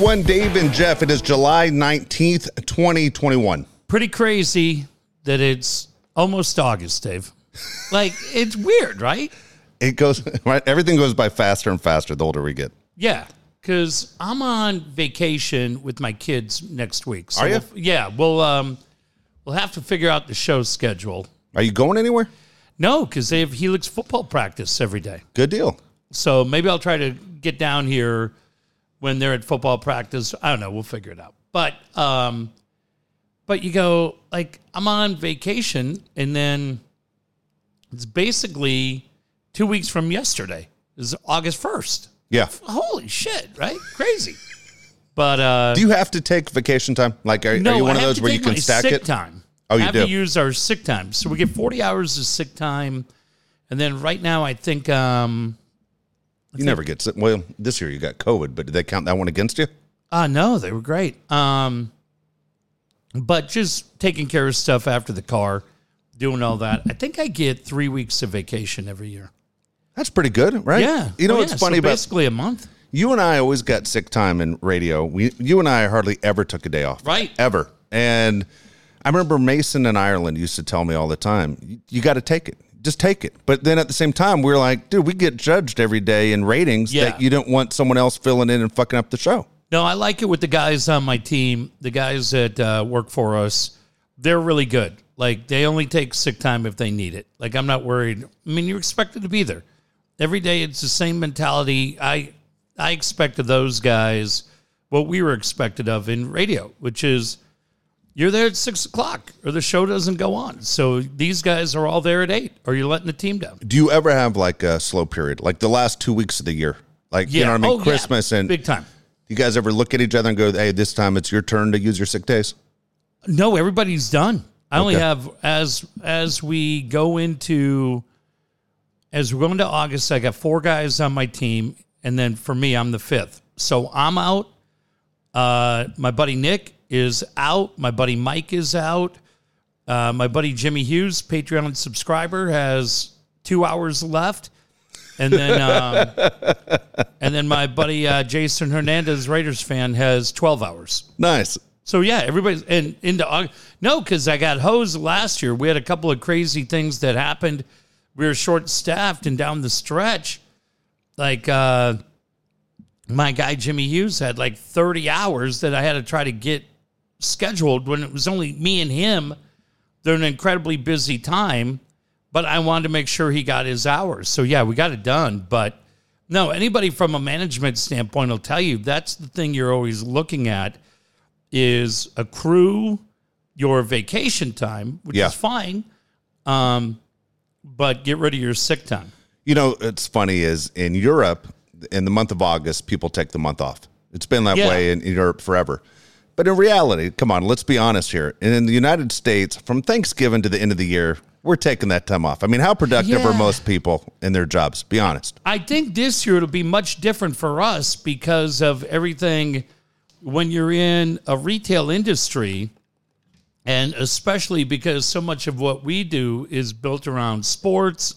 1041 Dave and Jeff. It is July 19th, 2021. Pretty crazy that it's almost August, Dave. Like, it's weird, right? It goes, right? Everything goes by faster and faster the older we get. Yeah, because I'm on vacation with my kids next week. So Are you? We'll, yeah, we'll um, we'll have to figure out the show schedule. Are you going anywhere? No, because they have Helix football practice every day. Good deal. So maybe I'll try to get down here when they're at football practice. I don't know. We'll figure it out. But um, but you go like I'm on vacation, and then it's basically two weeks from yesterday. Is August first. Yeah. Holy shit! Right? Crazy. But uh, Do you have to take vacation time? Like, are, no, are you one of those where you can stack sick it? Time. Oh, you I have do? to use our sick time, so we get forty hours of sick time, and then right now I think um, You never get sick. Well, this year you got COVID, but did they count that one against you? Uh no, they were great. Um but just taking care of stuff after the car, doing all that. I think I get 3 weeks of vacation every year. That's pretty good, right? Yeah. You know Oh, what's yeah. funny so about basically a month. you and I always got sick time in radio. We, you and I hardly ever took a day off. Right. Ever. And I remember Mason in Ireland used to tell me all the time, you, you got to take it. Just take it. But then at the same time, we're like, dude, we get judged every day in ratings Yeah. that you don't want someone else filling in and fucking up the show. No, I like it with the guys on my team, the guys that uh, work for us. They're really good. Like they only take sick time if they need it. Like I'm not worried. I mean, you're expected to be there every day. It's the same mentality. I I expect of those guys what we were expected of in radio, which is you're there at six o'clock or the show doesn't go on. So these guys are all there at eight, or you're letting the team down. Do you ever have like a slow period, like the last two weeks of the year? Like, you know what I mean? Oh, yeah. Christmas and big time. you guys ever look at each other and go, hey, this time it's your turn to use your sick days? No, everybody's done. I only have as as we go into as we're going to August, I got four guys on my team, and then for me, I'm the fifth. So I'm out. Uh, my buddy Nick is out. My buddy Mike is out. Uh, my buddy Jimmy Hughes, Patreon subscriber, has two hours left. And then, um, and then my buddy uh, Jason Hernandez, Raiders fan, has twelve hours. Nice. So yeah, everybody's and into August. No, because I got hosed last year. We had a couple of crazy things that happened. We were short staffed and down the stretch. Like uh my guy Jimmy Hughes had like 30 hours that I had to try to get scheduled when it was only me and him. They're an incredibly busy time, but I wanted to make sure he got his hours. So yeah, we got it done. But no, anybody from a management standpoint will tell you that's the thing you're always looking at is accrue your vacation time, which Yeah. is fine. Um, but get rid of your sick time. You know, it's funny is in Europe, in the month of August, people take the month off. It's been that Yeah. way in, in Europe forever. But in reality, come on, let's be honest here. And in the United States, from Thanksgiving to the end of the year, we're taking that time off. I mean, how productive are most people in their jobs? Be honest. I think this year it'll be much different for us because of everything when you're in a retail industry, and especially because so much of what we do is built around sports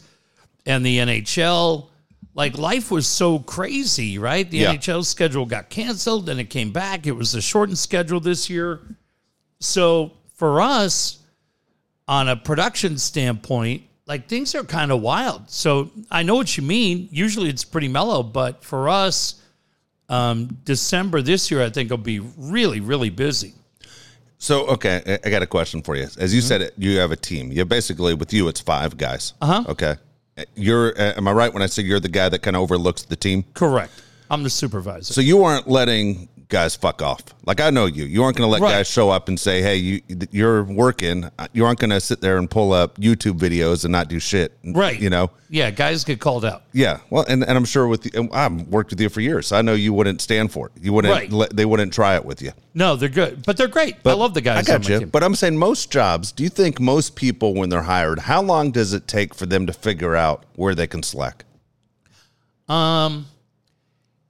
and the NHL. Like life was so crazy, right? The Yeah. NHL schedule got canceled, then it came back. It was a shortened schedule this year. So for us, on a production standpoint, like things are kind of wild. So I know what you mean. Usually it's pretty mellow, but for us, um, December this year, I think will be really, really busy. So, okay, I- got a question for you. As you said, it, you have a team. You basically, with you, it's five guys. Uh Uh-huh. Okay. You're, uh, am I right when I say you're the guy that kind of overlooks the team? Correct. I'm the supervisor. So you aren't letting guys fuck off. Like I know you. You aren't going to let Right. guys show up and say, "Hey, you you're working." You aren't going to sit there and pull up YouTube videos and not do shit. Right. You know. yeah, guys get called out. Yeah. Well, and, and I'm sure with you, I've worked with you for years. So I know you wouldn't stand for it. You wouldn't. Right. Let, they wouldn't try it with you. No, they're good, but they're great. But I love the guys. I got you. But I'm saying most jobs. Do you think most people, when they're hired, how long does it take for them to figure out where they can slack? Um,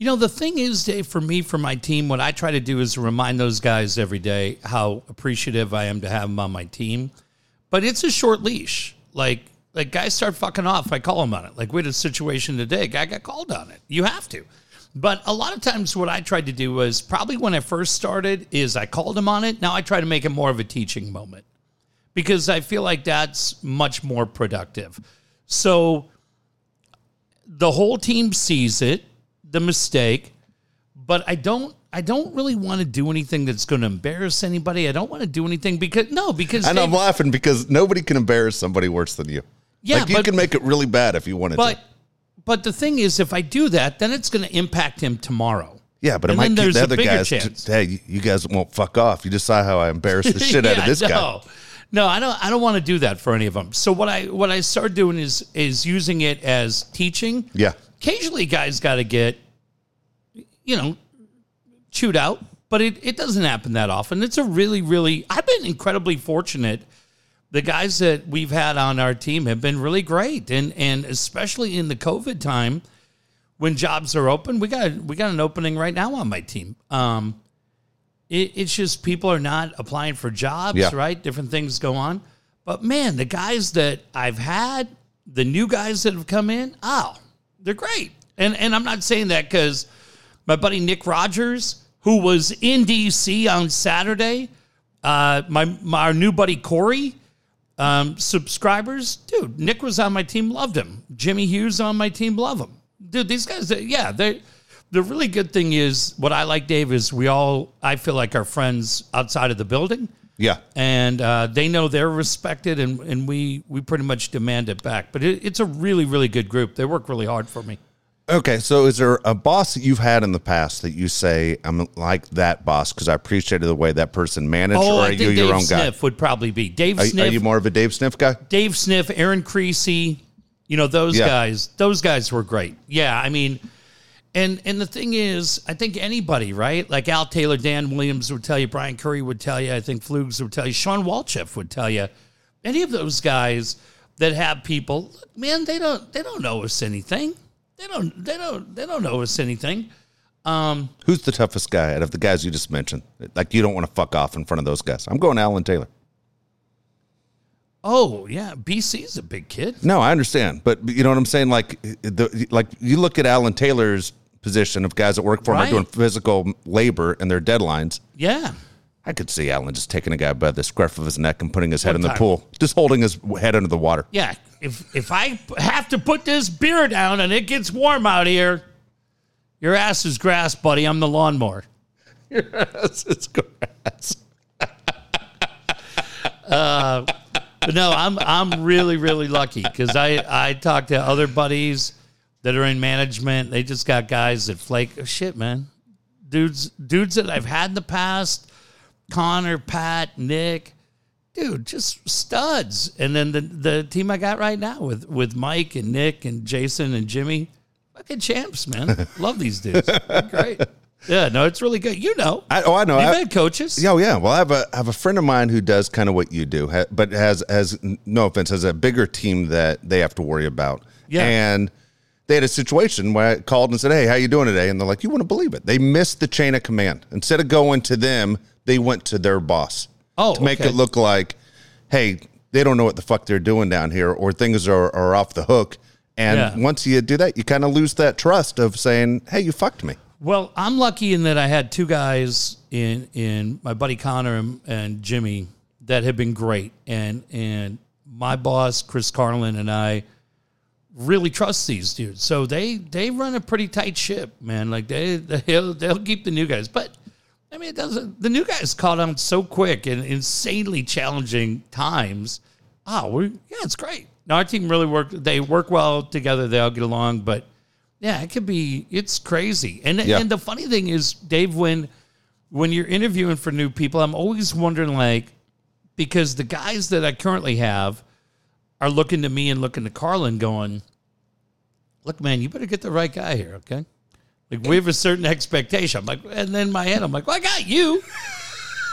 you know, the thing is, Dave, for me, for my team, what I try to do is remind those guys every day how appreciative I am to have them on my team. But it's a short leash. Like, like guys start fucking off. I call them on it. Like we had a situation today. Guy got called on it. You have to. But a lot of times, what I tried to do was probably when I first started, is I called him on it. Now I try to make it more of a teaching moment because I feel like that's much more productive. So the whole team sees it, the mistake, but I don't. I don't really want to do anything that's going to embarrass anybody. I don't want to do anything because no, because And I'm laughing because nobody can embarrass somebody worse than you. Yeah, like you but- can make it really bad if you wanted but to. but but the thing is, if I do that, then it's going to impact him tomorrow. Yeah, but it and might then keep there's the other guys. chance. Hey, you guys won't fuck off. You just saw how I embarrassed the shit out of Yeah, this guy. no. No, I don't. I don't want to do that for any of them. So what I what I started doing is is using it as teaching. Yeah, Occasionally, guys got to get, you know, chewed out, but it, it doesn't happen that often. It's a really, really. I've been incredibly fortunate. The guys that we've had on our team have been really great, and and especially in the COVID time, when jobs are open, we got we got an opening right now on my team. Um, it, it's just people are not applying for jobs, Yeah. right? Different things go on, but man, the guys that I've had, the new guys that have come in, oh, they're great. And and I'm not saying that because my buddy Nick Rogers, who was in DC on Saturday, uh, my, my our new buddy Corey, um, subscribers, dude, Nick was on my team, loved him. Jimmy Hughes on my team, love him. Dude, these guys, yeah, they. The really good thing is what I like, Dave, is we all I feel like are friends outside of the building yeah. and uh, they know they're respected, and, and we we pretty much demand it back. But it, it's a really really good group. They work really hard for me. Okay, so is there a boss that you've had in the past that you say I'm like that boss because I appreciated the way that person managed, Oh, or I think you Dave your own Sniff guy? would probably be Dave Are, Sniff. are you more of a Dave Sniff guy? Dave Sniff, Aaron Creasy, you know those Yeah. guys. Those guys were great. Yeah, I mean, and and the thing is, I think anybody, right? Like Al Taylor, Dan Williams would tell you, Brian Curry would tell you, I think Flugs would tell you, Shawn Walchef would tell you, any of those guys that have people, look, man, they don't they don't know us anything. They don't they don't they don't know us anything. Um, Who's the toughest guy out of the guys you just mentioned? Like you don't want to fuck off in front of those guys. I'm going Alan Taylor. Oh yeah, BC's a big kid. No, I understand, but you know what I'm saying. Like, the like you look at Alan Taylor's position of guys that work for him Right. are doing physical labor and their deadlines. Yeah. I could see Alan just taking a guy by the scruff of his neck and putting his head One in the time. pool, just holding his head under the water. Yeah, if if I have to put this beer down and it gets warm out here, your ass is grass, buddy. I'm the lawnmower. it's grass. But uh, no, I'm I'm really really lucky because I I talk to other buddies that are in management. They just got guys that flake. Oh, shit, man, dudes dudes that I've had in the past. Connor, Pat, Nick, dude, just studs. And then the the team I got right now with with Mike and Nick and Jason and Jimmy, fucking champs, man. Love these dudes. They're great. Yeah, no, it's really good. You know, I, oh, I know. you've I, had coaches. Yeah, oh, yeah. Well, I have a I have a friend of mine who does kind of what you do, ha- but has has no offense, has a bigger team that they have to worry about. Yeah. and they had a situation where I called and said, "Hey, how you doing today?" And they're like, "You wouldn't believe it. They missed the chain of command. Instead of going to them, they went to their boss Oh, to make okay. it look like, hey, they don't know what the fuck they're doing down here, or things are are off the hook." And Yeah. once you do that, you kind of lose that trust of saying, "Hey, you fucked me." Well, I'm lucky in that I had two guys in in my buddy Connor and, and Jimmy that have been great, and and my boss Chris Carlin and I really trust these dudes. So they they run a pretty tight ship, man. Like they they'll they'll keep the new guys, but I mean, it doesn't. The new guys caught on so quick in insanely challenging times. Oh, we yeah, it's great. Now our team really work. They work well together. They all get along, but yeah, it could be. It's crazy. And Yeah. and the funny thing is, Dave, when when you're interviewing for new people, I'm always wondering, like, because the guys that I currently have are looking to me and looking to Carlin, going, "Look, man, you better get the right guy here, okay?" Like we have a certain expectation. I'm like, and then my head, I'm like, well, I got you,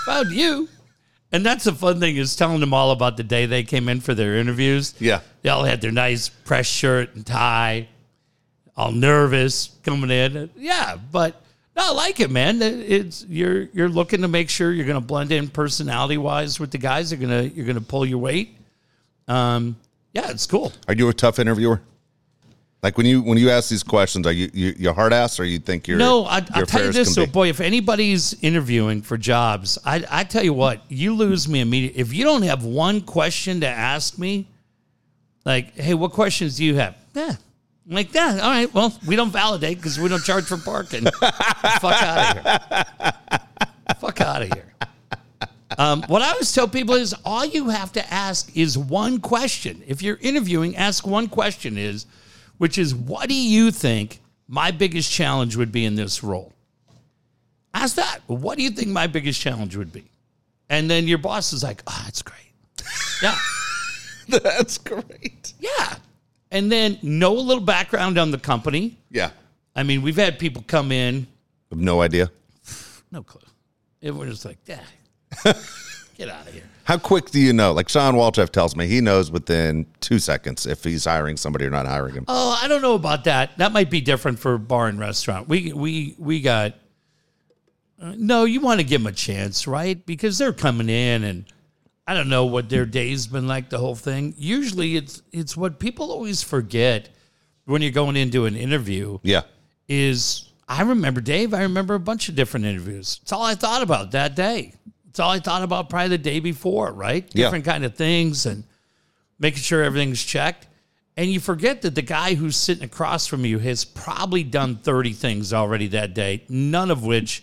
found you. And that's the fun thing is telling them all about the day they came in for their interviews. Yeah. They all had their nice press shirt and tie, all nervous coming in. Yeah, but no, I like it, man. It's you're you're looking to make sure you're going to blend in personality wise with the guys. You're gonna you're gonna pull your weight. Um, yeah, it's cool. Are you a tough interviewer? Like when you when you ask these questions, are you you, you hard ass or you think you're No, I, you're I'll tell you this, so be? boy, if anybody's interviewing for jobs, I, I tell you what, you lose me immediately. If you don't have one question to ask me, like, hey, what questions do you have? Yeah. I'm like, yeah, all right, well, we don't validate because we don't charge for parking. Fuck out of here. Fuck out of here. Um, what I always tell people is all you have to ask is one question. If you're interviewing, ask one question is, which is, what do you think my biggest challenge would be in this role? Ask that. What do you think my biggest challenge would be? And then your boss is like, oh, that's great. Yeah. That's great. Yeah. And then know a little background on the company. Yeah. I mean, we've had people come in, have no idea. no clue. Everyone's like, yeah, get out of here. How quick do you know? Like Shawn Walchef tells me, he knows within two seconds if he's hiring somebody or not hiring him. Oh, I don't know about that. That might be different for bar and restaurant. We we we got. Uh, no, you want to give them a chance, right? Because they're coming in, and I don't know what their day's been like. The whole thing. Usually, it's it's what people always forget when you're going into an interview Yeah. is. I remember Dave. I remember a bunch of different interviews. It's all I thought about that day. It's all I thought about probably the day before, right? Yeah. Different kind of things and making sure everything's checked. And you forget that the guy who's sitting across from you has probably done 30 things already that day, none of which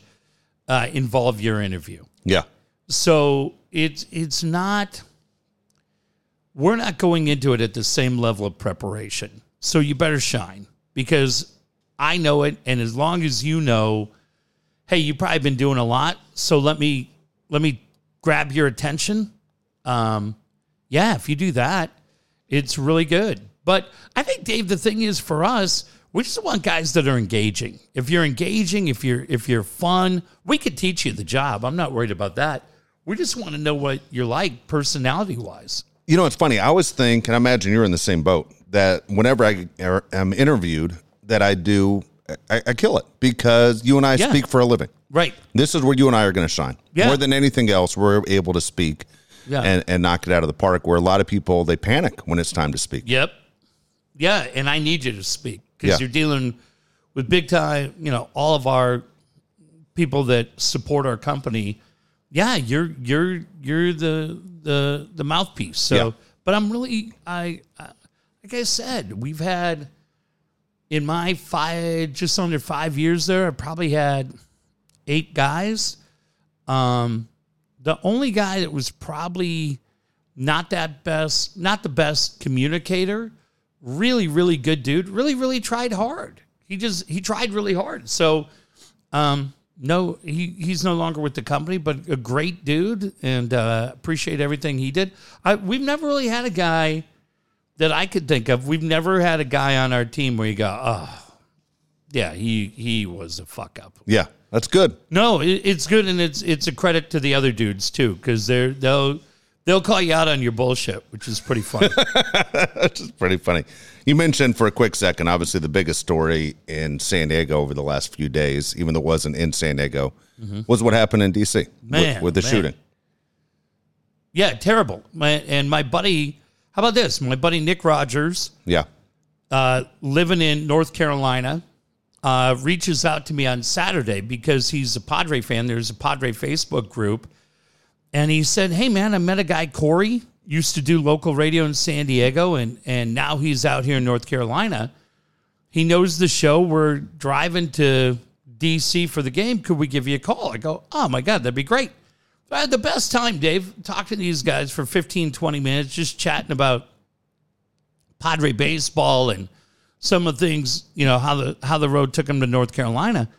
uh, involve your interview. Yeah. So it's it's not we're not going into it at the same level of preparation. So you better shine because I know it and as long as you know hey, you've probably been doing a lot, so let me let me grab your attention. Um yeah, if you do that, it's really good. But I think Dave the thing is for us we just want guys that are engaging. If you're engaging, if you're if you're fun, we could teach you the job. I'm not worried about that. We just want to know what you're like personality wise. You know, it's funny. I always think, and I imagine you're in the same boat, that whenever I am interviewed, that I do, I, I kill it because you and I Yeah. speak for a living. Right. This is where you and I are going to shine. Yeah. More than anything else, we're able to speak Yeah. and, and knock it out of the park. Where a lot of people, they panic when it's time to speak. Yep. Yeah, and I need you to speak because Yeah. you're dealing with big time, you know, all of our people that support our company. Yeah, you're you're you're the the the mouthpiece. So, Yeah. but I'm really I, I like I said, we've had in my five just under 5 years there, I probably had eight guys. Um the only guy that was probably not that best, not the best communicator. Really, really good dude. Really, really tried hard. He just he tried really hard. So, um, no, he he's no longer with the company, but a great dude, and uh, appreciate everything he did. I, we've never really had a guy that I could think of. We've never had a guy on our team where you go, oh, yeah, he he was a fuck up. Yeah, that's good. No, it, it's good, and it's it's a credit to the other dudes too, because they're they'll they'll call you out on your bullshit, which is pretty funny. That's just pretty funny. You mentioned for a quick second, obviously the biggest story in San Diego over the last few days, even though it wasn't in San Diego, was what happened in DC with- Mm-hmm. With, the man. shooting. yeah, terrible. My, and my buddy, how about this? My buddy Nick Rogers, Yeah. uh, living in North Carolina, uh, reaches out to me on Saturday because he's a Padre fan. There's a Padre Facebook group. And he said, Hey, man, I met a guy, Corey, used to do local radio in San Diego, and, and now he's out here in North Carolina. He knows the show. We're driving to DC for the game. Could we give you a call? I go, Oh, my God, that'd be great. I had the best time, Dave, talking to these guys for 15, 20 minutes, just chatting about Padre baseball and some of the things, you know, how the how the road took them to North Carolina.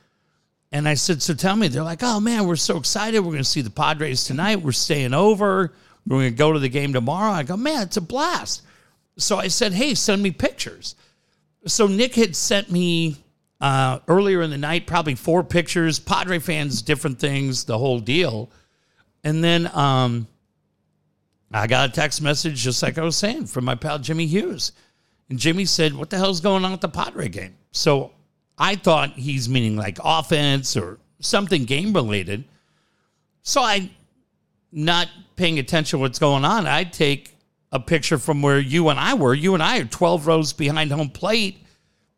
And I said, so tell me, they're like, oh man, we're so excited. We're going to see the Padres tonight. We're staying over. We're going to go to the game tomorrow. I go, man, it's a blast. So I said, hey, send me pictures. So Nick had sent me uh, earlier in the night, probably four pictures, Padre fans, different things, the whole deal. And then um, I got a text message, just like I was saying, from my pal Jimmy Hughes. And Jimmy said, What the hell's going on with the Padre game? So I thought he's meaning like offense or something game related. So I, not paying attention to what's going on, I take a picture from where you and I were. You and I are 12 rows behind home plate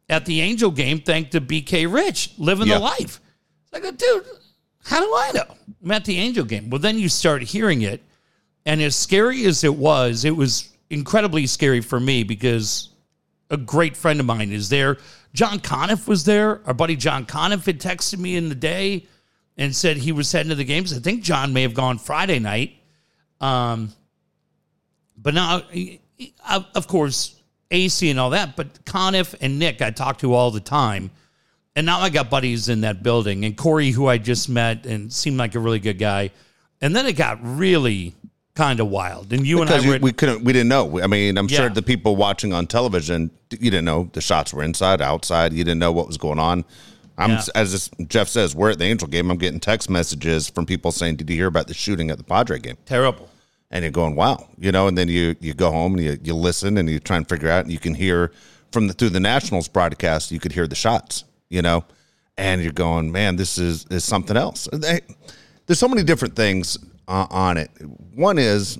at the Angel game, thanks to BK Rich, living Yeah. the life. It's like, dude, how do I know? I'm at the Angel game. Well, then you start hearing it. And as scary as it was, it was incredibly scary for me because a great friend of mine is there. John Conniff was there. Our buddy John Conniff had texted me in the day and said he was heading to the games. I think John may have gone Friday night. Um, but now, of course, AC and all that, but Conniff and Nick I talk to all the time. And now I got buddies in that building and Corey, who I just met and seemed like a really good guy. And then it got really kind of wild. And you Because and I you- were we couldn't, we didn't know. I mean, I'm sure the people watching on television, you didn't know the shots were inside, outside. You didn't know what was going on. I'm Yeah. as this, Jeff says, we're at the Angel game. I'm getting text messages from people saying, "Did you hear about the shooting at the Padre game?" terrible. and you're going, wow, you know, and then you you go home and you, you listen and you try and figure out, and you can hear from the through the Nationals broadcast, you could hear the shots, you know, and you're going, man, this is is something else. They- There's so many different things uh, on it. One is,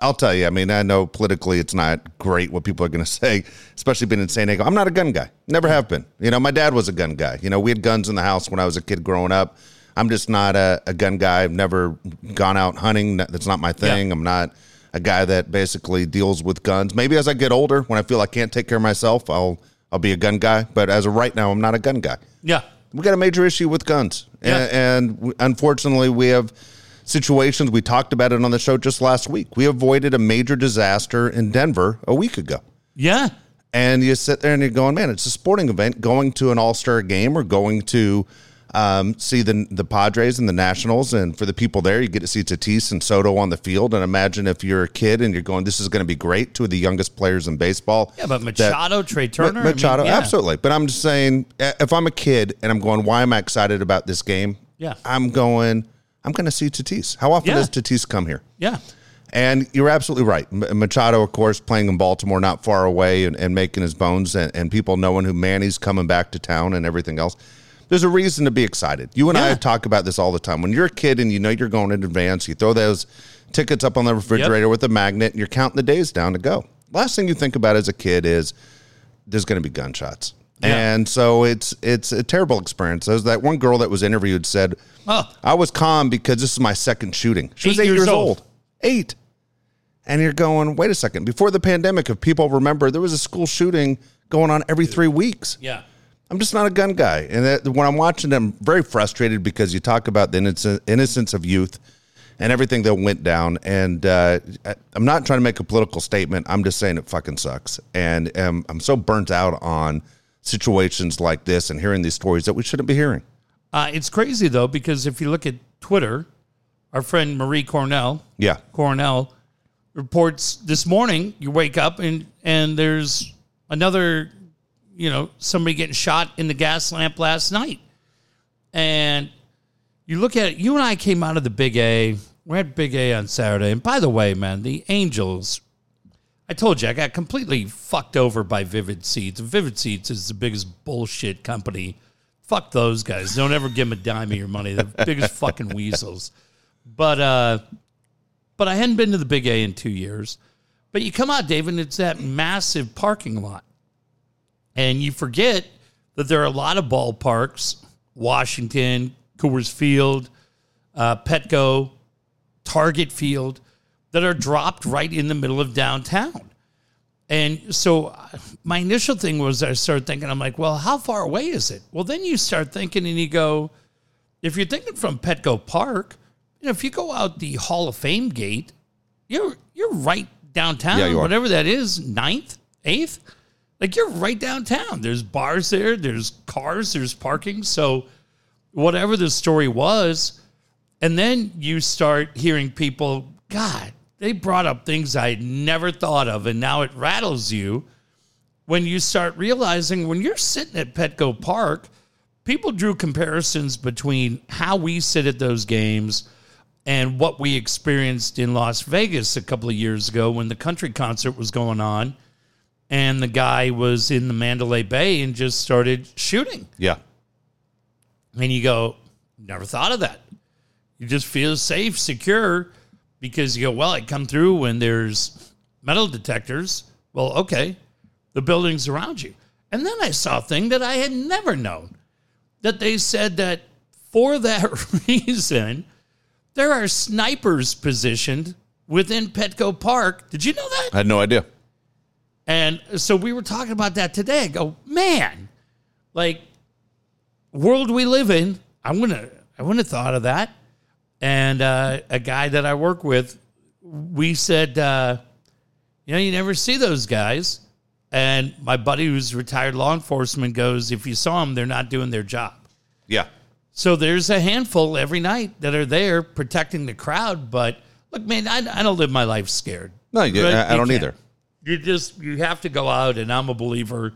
I'll tell you, I mean, I know politically it's not great what people are going to say, especially being in San Diego. I'm not a gun guy, never have been. You know, my dad was a gun guy. You know, we had guns in the house when I was a kid growing up. I'm just not a, a gun guy. I've never gone out hunting. That's not my thing. I'm not a guy that basically deals with guns. Maybe as I get older, when I feel I can't take care of myself, I'll I'll be a gun guy. But as of right now, I'm not a gun guy. Yeah. We got a major issue with guns, Yeah. and, and unfortunately, we have situations. We talked about it on the show just last week. We avoided a major disaster in Denver a week ago. Yeah. And you sit there and you're going, man, it's a sporting event. Going to an All Star game or going to um, see the the Padres and the Nationals, and for the people there, you get to see Tatis and Soto on the field. And imagine if you're a kid and you're going, this is going to be great. Two of the youngest players in baseball. Yeah, but that- Machado, Trea Turner. I mean, Machado, yeah. absolutely. But I'm just saying, if I'm a kid and I'm going, why am I excited about this game? Yeah. I'm going, I'm going to see Tatis. How often Yeah. does Tatis come here? Yeah. And you're absolutely right. Machado, of course, playing in Baltimore, not far away, and, and making his bones, and, and people knowing who Manny's coming back to town and everything else. There's a reason to be excited. You and I talk about this all the time. When you're a kid and you know you're going in advance, you throw those tickets up on the refrigerator with a magnet, and you're counting the days down to go. Last thing you think about as a kid is there's going to be gunshots. Yeah. And so it's it's a terrible experience. There's that one girl that was interviewed said, Oh. I was calm because this is my second shooting. She was Eight eight years years, old. old. Eight. And you're going, wait a second. Before the pandemic, if people remember, there was a school shooting going on every three weeks. Yeah. I'm just not a gun guy. And that, when I'm watching them, I'm very frustrated because you talk about the innocence, innocence of youth and everything that went down. And uh, I'm not trying to make a political statement. I'm just saying it fucking sucks. And um, I'm so burnt out on situations like this and hearing these stories that we shouldn't be hearing. Uh, it's crazy though because if you look at Twitter, our friend Marie Cornell, Yeah. Cornell reports this morning. You wake up and and there's another, you know, somebody getting shot in the Gaslamp last night, and you look at it. You and I came out of the Big A. We're at Big A on Saturday, and by the way, man, the Angels. I told you I got completely fucked over by Vivid Seats. Vivid Seats is the biggest bullshit company. Fuck those guys. Don't ever give them a dime of your money. They're the biggest fucking weasels. But uh but I hadn't been to the Big A in two years. But you come out, David, and it's that massive parking lot. And you forget that there are a lot of ballparks, Washington, Coors Field, uh, Petco, Target Field, that are dropped right in the middle of downtown. And so uh, my initial thing was I started thinking, I'm like, well, how far away is it? Well, then you start thinking and you go, if you're thinking from Petco Park, you know, if you go out the Hall of Fame gate, you're you're right downtown, Yeah, you whatever that is, ninth, eighth. Like you're right downtown. There's bars there, there's cars, there's parking. So whatever the story was, and then you start hearing people, God, they brought up things I'd never thought of, and now it rattles you when you start realizing when you're sitting at Petco Park, people drew comparisons between how we sit at those games and what we experienced in Las Vegas a couple of years ago when the country concert was going on and the guy was in the Mandalay Bay and just started shooting. Yeah. And you go, never thought of that. You just feel safe, secure, because you go, well, I come through when there's metal detectors. Well, okay, the buildings around you. And then I saw a thing that I had never known that they said that for that reason, there are snipers positioned within Petco Park. Did you know that? I had no idea. And so we were talking about that today. I go, man, like world we live in. I wouldn't I wouldn't have thought of that. And uh, a guy that I work with, we said, uh, you know, you never see those guys. And my buddy who's retired law enforcement goes, if you saw them, they're not doing their job. Yeah. So there's a handful every night that are there protecting the crowd. But look, man, I, I don't live my life scared. No, you, Right? I, I don't either. You just you have to go out, and I'm a believer.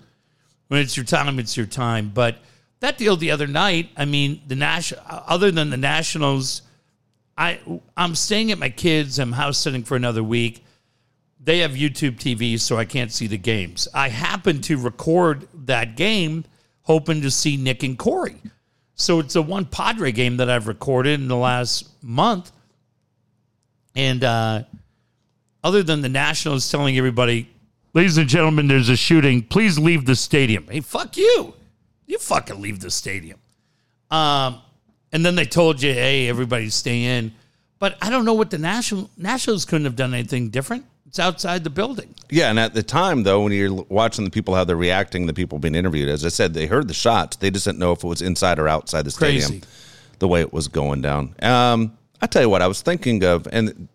When it's your time, it's your time. But that deal the other night, I mean, the national. Other than the Nationals, I I'm staying at my kids. I'm house sitting for another week. They have YouTube TV, so I can't see the games. I happen to record that game, hoping to see Nick and Corey. So it's the one Padre game that I've recorded in the last month. And uh, other than the Nationals telling everybody, ladies and gentlemen, there's a shooting, please leave the stadium. Hey, fuck you. You fucking leave the stadium. Um, and then they told you, hey, everybody stay in. But I don't know what the National Nationals couldn't have done anything different. It's outside the building. Yeah, and at the time though, when you're watching the people how they're reacting, the people being interviewed, as I said, they heard the shots. They just didn't know if it was inside or outside the stadium. Crazy. The way it was going down. Um, I tell you what, I was thinking of, and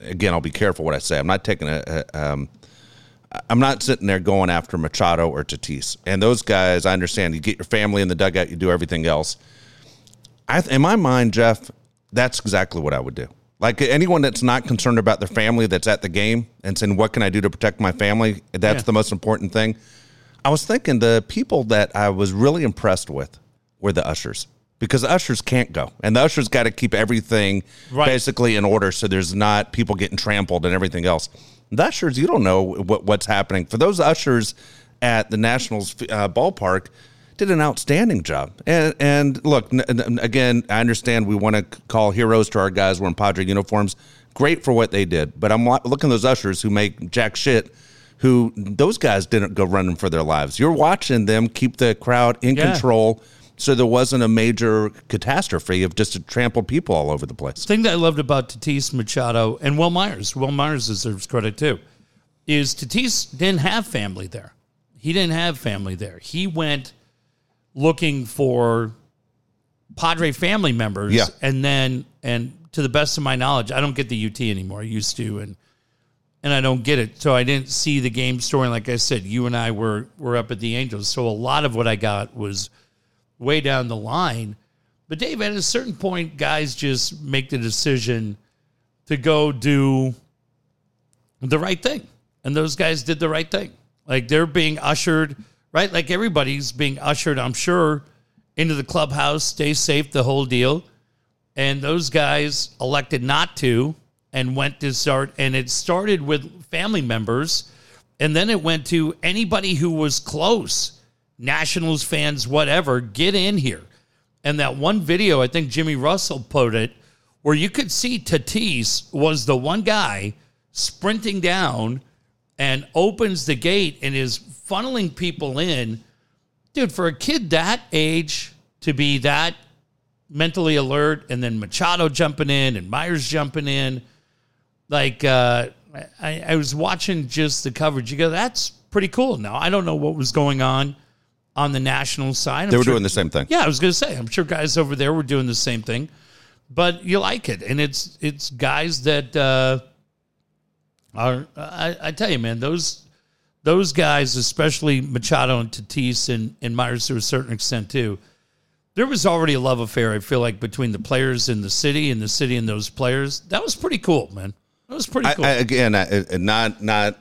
again, I'll be careful what I say. I'm not taking a. a um, I'm not sitting there going after Machado or Tatis. And those guys, I understand. You get your family in the dugout, you do everything else. I, in my mind, Jeff, that's exactly what I would do. Like anyone that's not concerned about their family that's at the game and saying, "What can I do to protect my family?" That's Yeah. the most important thing. I was thinking the people that I was really impressed with were the ushers because the ushers can't go, and the ushers got to keep everything Right. basically in order, so there's not people getting trampled and everything else. The ushers, you don't know what, what's happening. For those ushers at the Nationals uh, ballpark, did an outstanding job. And and look, n- n- again, I understand we want to call heroes to our guys wearing Padre uniforms. Great for what they did, but I'm looking at those ushers who make jack shit. Who those guys didn't go running for their lives. You're watching them keep the crowd in Yeah. control, so there wasn't a major catastrophe of just trampled people all over the place. thing that I loved about Tatis Machado and Wil Myers, Wil Myers deserves credit too, is Tatis didn't have family there. He didn't have family there. He went looking for Padre family members. Yeah. And then, and to the best of my knowledge, I don't get the UT anymore. I used to, and and I don't get it. So I didn't see the game story. Like I said, you and I were were up at the Angels. So a lot of what I got was way down the line. But Dave, at a certain point, guys just make the decision to go do the right thing. And those guys did the right thing. Like they're being ushered, right? Like everybody's being ushered, I'm sure, into the clubhouse, stay safe, the whole deal. And those guys elected not to and went to start. And it started with family members. And then it went to anybody who was close, Nationals fans, whatever, get in here. And that one video, I think Jimmy Russell put it, where you could see Tatis was the one guy sprinting down and opens the gate and is funneling people in. Dude, for a kid that age to be that mentally alert and then Machado jumping in and Myers jumping in, like uh, I, I was watching just the coverage. You go, that's pretty cool. Now, I don't know what was going on on the national side. I'm They were sure- doing the same thing. yeah, I was going to say, I'm sure guys over there were doing the same thing, but you like it, and it's it's guys that uh, I, I tell you, man, those those guys, especially Machado and Tatis and, and Myers to a certain extent too. There was already a love affair. I feel like between the players in the city and the city and those players. That was pretty cool, man. That was pretty cool. I, again, I, I- not not.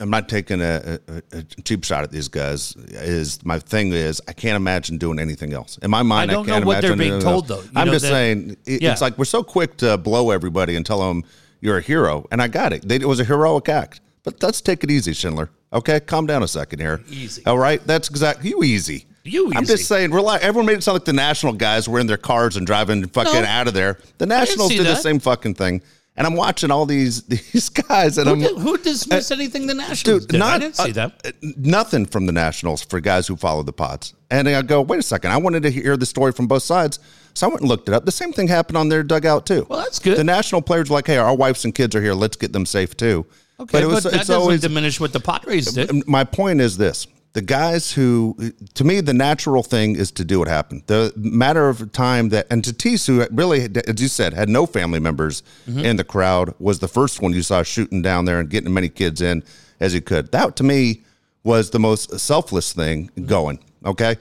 I'm not taking a, a, a cheap shot at these guys. Is my thing is I can't imagine doing anything else. In my mind, I don't I can't know what they're being told else. though. You I'm just that- saying it- Yeah. it's like we're so quick to blow everybody and tell them you're a hero, and I got it. They, it was a heroic act, but let's take it easy, Schindler. Okay, calm down a second here. Easy. All right, that's exactly you easy. You Easy. I'm just saying. Relax. Everyone made it sound like the national guys were in their cars and driving fucking No. out of there. The Nationals did the same fucking thing. And I'm watching all these these guys, and Who, I'm did, who dismissed anything the Nationals did? I didn't see uh, that. uh, nothing from the Nationals for guys who follow the pods. And I go, wait a second, I wanted to hear the story from both sides, so I went and looked it up. The same thing happened on their dugout too. Well, that's good. The national players were like, hey, our wives and kids are here, let's get them safe too. Okay, but, that doesn't diminish what the Padres did. my point is this the guys who to me the natural thing is to do what happened the matter of time that and Tatis who really as you said had no family members Mm-hmm. in the crowd was the first one you saw shooting down there and getting as many kids in as he could that to me was the most selfless thing going okay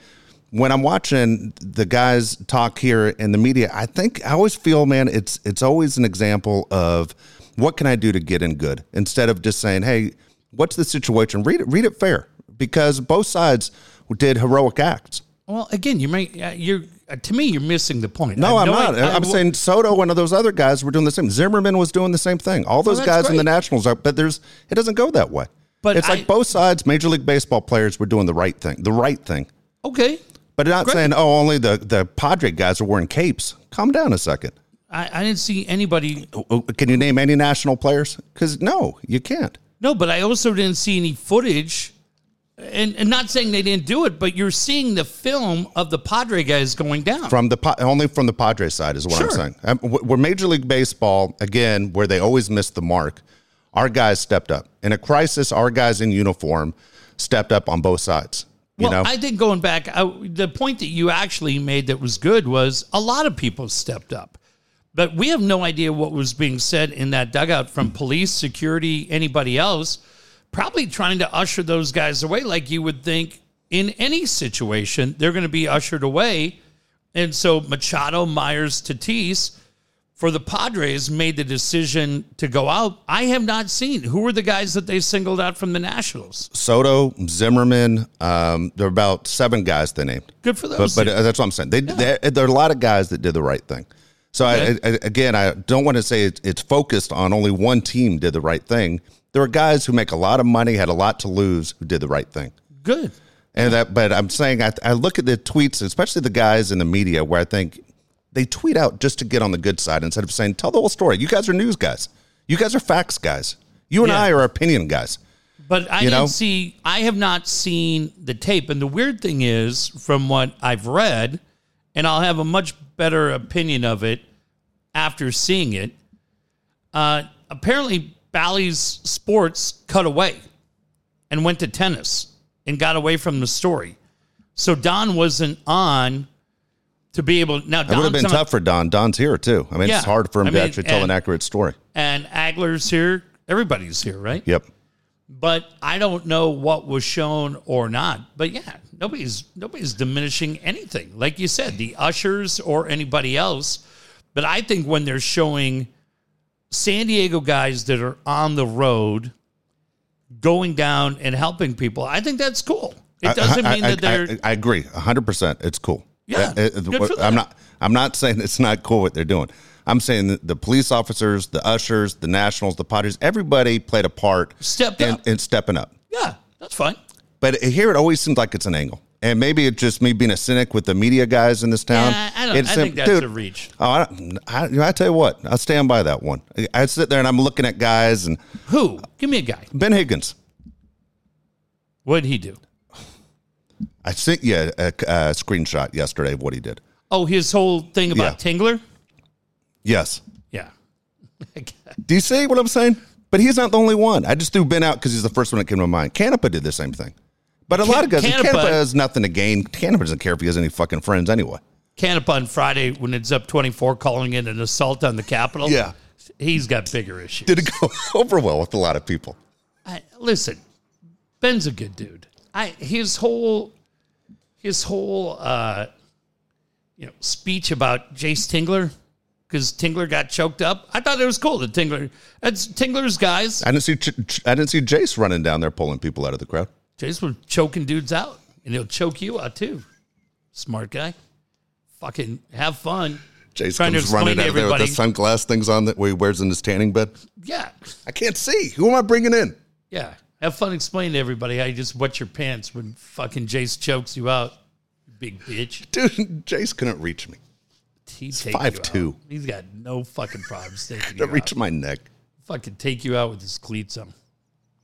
when I'm watching the guys talk here in the media, I think I always feel, man, it's it's always an example of what can I do to get in good instead of just saying, hey, what's the situation? Read it, read it fair because both sides did heroic acts. Well, again, you may uh, you're uh, to me you're missing the point. No, I'm not. I- I'm saying Soto and those other guys were doing the same. Zimmerman was doing the same thing. All those that's guys in the. Nationals are, but there's it doesn't go that way. But it's I- like both sides, Major League Baseball players were doing the right thing, the right thing. okay. But not Great. saying, oh, only the the Padre guys are wearing capes. Calm down a second. I, I didn't see anybody. Oh, Can you name any national players? Because no, you can't. No, but I also didn't see any footage. And, and not saying they didn't do it, but you're seeing the film of the Padre guys going down. From the only from the Padre side is what I'm saying. Um, Where Major League Baseball again, where they always miss the mark, our guys stepped up in a crisis. Our guys in uniform stepped up on both sides. You well, know, I think going back, I, the point that you actually made that was good was a lot of people stepped up. But we have no idea what was being said in that dugout from police, security, anybody else, probably trying to usher those guys away like you would think in any situation, they're going to be ushered away. And so Machado, Myers, Tatis for the Padres made the decision to go out. I have not seen who were the guys that they singled out from the Nationals. Soto, Zimmerman. Um, there are about seven guys they named. Good for But, those. but two. uh, that's what I'm saying. They, there, there are a lot of guys that did the right thing. So Okay. I, again, I don't want to say it's, it's focused on only one team did the right thing. There are guys who make a lot of money, had a lot to lose, who did the right thing. Good. And that, but I'm saying I, I look at the tweets, especially the guys in the media, where I think they tweet out just to get on the good side instead of saying, "Tell the whole story." You guys are news guys. You guys are facts guys. You and Yeah. I are opinion guys. But I You didn't know? see. I have not seen the tape. And the weird thing is, from what I've read, and I'll have a much better opinion of it after seeing it. Uh, apparently, Bally's Sports cut away and went to tennis and got away from the story. So Don wasn't on to be able. Now It would have been tough for Don. Don's here too. I mean, Yeah. it's hard for him I to mean, actually tell an accurate story. and Agler's here. Everybody's here, right? Yep. but I don't know what was shown or not. But yeah, nobody's nobody's diminishing anything. Like you said, the ushers or anybody else. But I think when they're showing San Diego guys that are on the road going down and helping people, I think that's cool. It doesn't I, mean that they're I, I agree, hundred percent. It's cool. Yeah, Uh, uh, good for them. I'm not. I'm not saying it's not cool what they're doing. I'm saying that the police officers, the ushers, the nationals, the Padres, everybody played a part Stepped in, up. in stepping up. yeah, that's fine. But here it always seems like it's an angle. And maybe it's just me being a cynic with the media guys in this town. Yeah, I don't. It's I think that's dude, a reach. Oh, I, I, I tell you what, I'll stand by that one. I sit there and I'm looking at guys and Who? Give me a guy. Ben Higgins. What did he do? I sent you a, a, a screenshot yesterday of what he did. Oh, his whole thing about Tingler. Yes. Yeah. Do you see what I'm saying? But he's not the only one. I just threw Ben out because he's the first one that came to mind. Canapa did the same thing. But a lot of guys, Canapa- Canapa has nothing to gain. Canapa doesn't care if he has any fucking friends anyway. Canapa on Friday when it's up 24, calling it an assault on the Capitol. Yeah. He's got bigger issues. Did it go over well with a lot of people? I, listen, Ben's a good dude. I his whole his whole uh, you know speech about Jayce Tingler because Tingler got choked up. I thought it was cool that Tingler that's Tingler's guys. I didn't see. I didn't see Jayce running down there pulling people out of the crowd. Jayce was choking dudes out, and he'll choke you out too. Smart guy. Fucking have fun. Jayce Trying comes running out there with the everybody. sunglass things on that he wears in his tanning bed. Yeah, I can't see. Who am I bringing in? yeah. Have fun explaining to everybody how you just wet your pants when fucking Jayce chokes you out. you Big bitch. Dude, Jayce couldn't reach me. he take five two. He's got no fucking problems taking you reach out. my neck. Fucking take you out with his cleats on.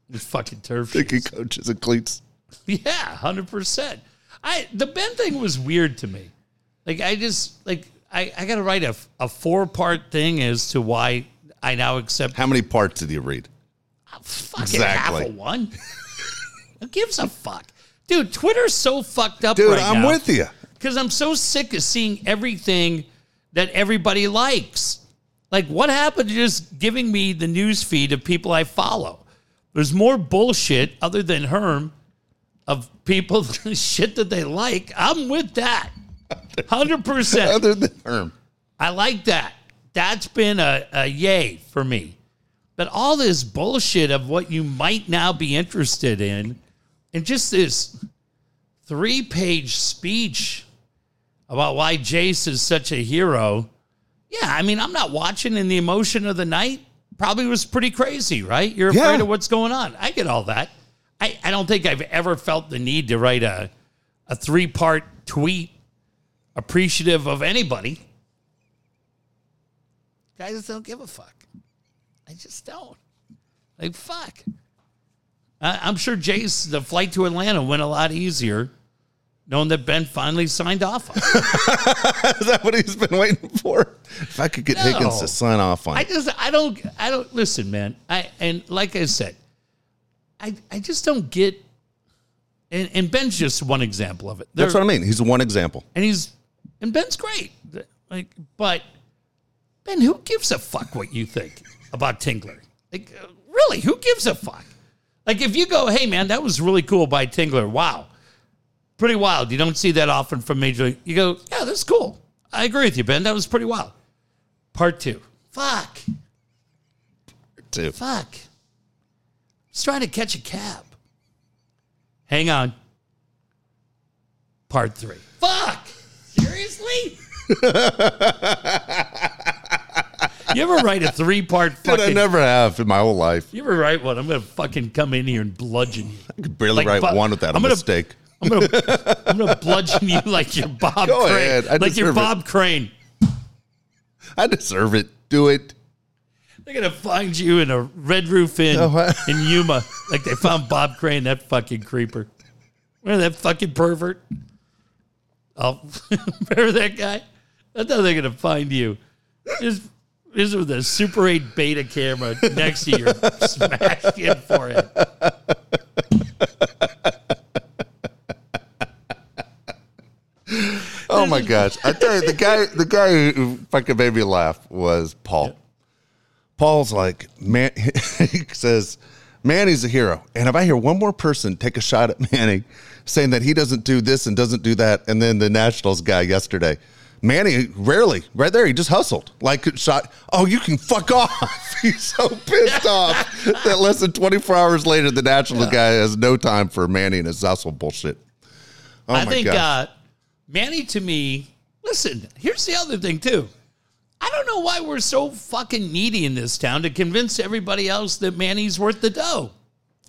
His fucking turf Thinking shoes. coaches and cleats. Yeah, hundred percent. I the Ben thing was weird to me. Like I just like I, I got to write a, a four part thing as to why I now accept How many parts did you read? Fucking Exactly. half of one. Who gives a fuck, dude? Twitter's so fucked up, Dude, right I'm now with you. because I'm so sick of seeing everything that everybody likes. Like, what happened to just giving me the news feed of people I follow? There's more bullshit other than Herm of people shit that they like. I'm with that. 100%. Other than Herm. I like that. That's been a, a yay for me. But all this bullshit of what you might now be interested in, and just this three page speech about why Jayce is such a hero. Yeah, I mean, I'm not watching, and the emotion of the night probably was pretty crazy, right? You're afraid Yeah. of what's going on. I get all that. I, I don't think I've ever felt the need to write a, a three part tweet appreciative of anybody. Guys don't give a fuck. I just don't. Like, fuck. I, I'm sure Jay's the flight to Atlanta went a lot easier knowing that Ben finally signed off on it. Is that what he's been waiting for? If I could get No. Higgins to sign off on I just, I don't, I don't, listen, man. I, and like I said, I, I just don't get, and, and Ben's just one example of it. That's what I mean. He's one example. and he's and Ben's great. Like, but Ben, who gives a fuck what you think about Tingler? Like, uh, really, who gives a fuck? Like, if you go, hey man, that was really cool by Tingler. Wow, pretty wild. You don't see that often from Major League. You go, yeah, that's cool. I agree with you, Ben. That was pretty wild. Part two. Fuck. Two, Fuck. Just trying to catch a cab. Hang on. Part three. Fuck. Seriously? you ever write a three part Dude, I never have in my whole life. You ever write one? I'm gonna fucking come in here and bludgeon you. I could barely Like, write but- one without a I'm gonna- mistake. I'm gonna I'm gonna bludgeon you like you're Bob Go Crane. ahead. I like you're deserve it. Bob Crane. I deserve it. Do it. They're gonna find you in a Red Roof Inn I- in Yuma, like they found Bob Crane, that fucking creeper. Remember that fucking pervert? Oh, remember that guy? That's how they're gonna find you. Just, just with a Super 8 beta camera next to your smashed in forehead. Oh my gosh! I tell you, the guy, the guy who fucking made me laugh was Paul. Paul's like, man, he says, Manny's a hero, and if I hear one more person take a shot at Manny, saying that he doesn't do this and doesn't do that, and then the Nationals guy yesterday, Manny rarely, right there, he just hustled like shot. Oh, you can fuck off! He's so pissed off that less than twenty four hours later, the Nationals guy has no time for Manny and his hustle bullshit. Oh I my think uh, Manny to me, listen, here's the other thing too. I don't know why we're so fucking needy in this town to convince everybody else that Manny's worth the dough.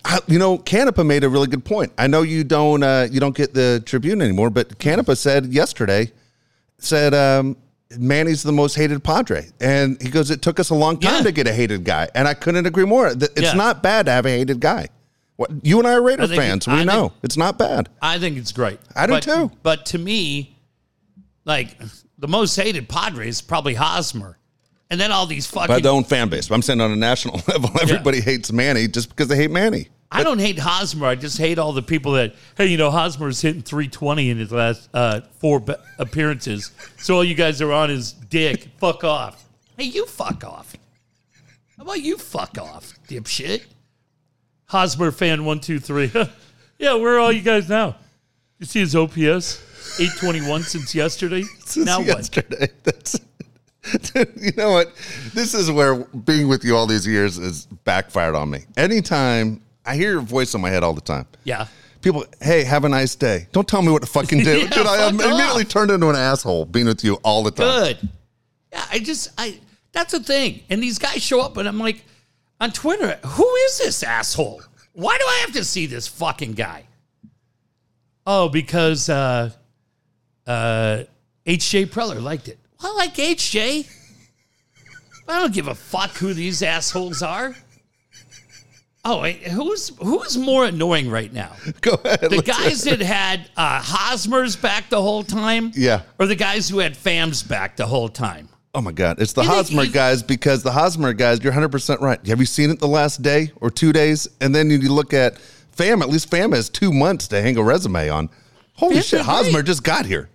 I- you know, Canepa made a really good point. I know you don't uh, you don't get the Tribune anymore, but Canepa said yesterday said um, Manny's the most hated Padre, and he goes, "It took us a long time Yeah. to get a hated guy," and I couldn't agree more. It's Yeah. not bad to have a hated guy. What you and I are Raider I fans, I we think- know it's not bad. I think it's great. I do But- too. But to me, like the most hated Padre is probably Hosmer, and then all these fucking By their own fan base, I'm saying on a national level, everybody hates Manny just because they hate Manny. I don't hate Hosmer. I just hate all the people that hey, you know, Hosmer's hitting 320 in his last uh, four be- appearances. So all you guys are on his dick. fuck off. Hey, you fuck off. How about you fuck off, dipshit? Hosmer fan one two three. yeah, where are all you guys now? You see his OPS 821 since yesterday. Since now what? That's, you know what? This is where being with you all these years has backfired on me. Anytime I hear your voice in my head all the time. Yeah. People, hey, have a nice day. Don't tell me what to fucking do. Yeah, Dude, I fuck immediately off. turned into an asshole being with you all the time. Good. Yeah, I just I that's the thing. And these guys show up and I'm like on Twitter, who is this asshole? Why do I have to see this fucking guy? Oh, because uh uh AJ Preller liked it. I like AJ. I don't give a fuck who these assholes are. Oh, who's who's more annoying right now? Go ahead. The guys that had uh, Hosmer's back the whole time, Yeah. or the guys who had Pham's back the whole time? Oh my God. It's the Hosmer guys because the Hosmer guys, you're 100% right. Have you seen it the last day or two days? And then you look at Pham, at least Pham has two months to hang a resume on. Holy Pham's shit. Hosmer great. just got here.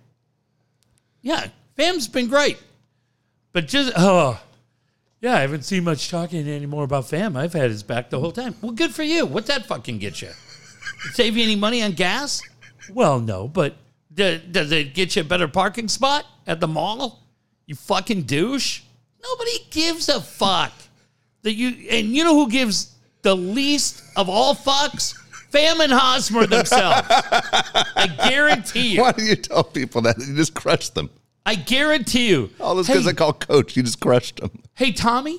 Yeah, Pham's been great, but just oh, yeah, I haven't seen much talking anymore about Pham. I've had his back the whole time. Well, good for you. What's that fucking get you? Save you any money on gas? Well, no, but d- does it get you a better parking spot at the mall? You fucking douche. Nobody gives a fuck that you. And you know who gives the least of all fucks? Pham and Hosmer themselves. I guarantee you. Why do you tell people that? You just crush them. I guarantee you. All this Hey, because I call coach. You just crushed them. hey, Tommy,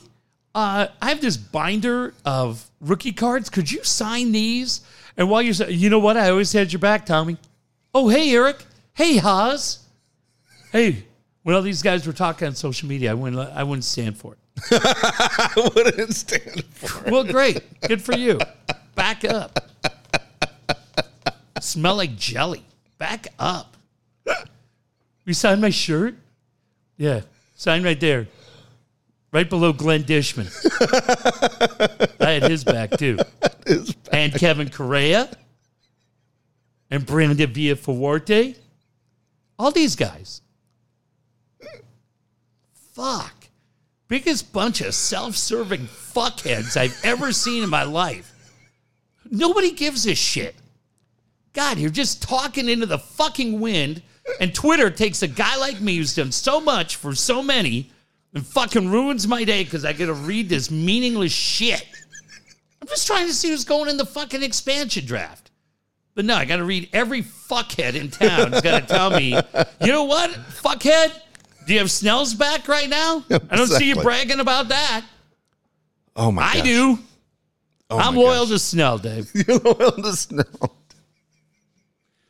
uh, I have this binder of rookie cards. Could you sign these? And while you're, you know what? I always had your back, Tommy. Oh, hey, Eric. Hey, Haas. Hey, when all these guys were talking on social media, I wouldn't, I wouldn't stand for it. I wouldn't stand for it. Well, great. Good for you. Back up. Smell like jelly. Back up. You signed my shirt? Yeah. Sign right there. Right below Glenn Dishman. I had his back too. it. And Kevin Correia. And Brandon Villafuerte. All these guys. Fuck. Biggest bunch of self serving fuckheads I've ever seen in my life. Nobody gives a shit. God, you're just talking into the fucking wind, and Twitter takes a guy like me who's done so much for so many and fucking ruins my day because I get to read this meaningless shit. I'm just trying to see who's going in the fucking expansion draft. But no, I got to read every fuckhead in town. He's got to tell me, you know what, fuckhead? Do you have Snell's back right now? I don't see you bragging about that. Oh my I gosh. do. Oh I'm loyal gosh. to Snell, Dave. You're loyal to Snow.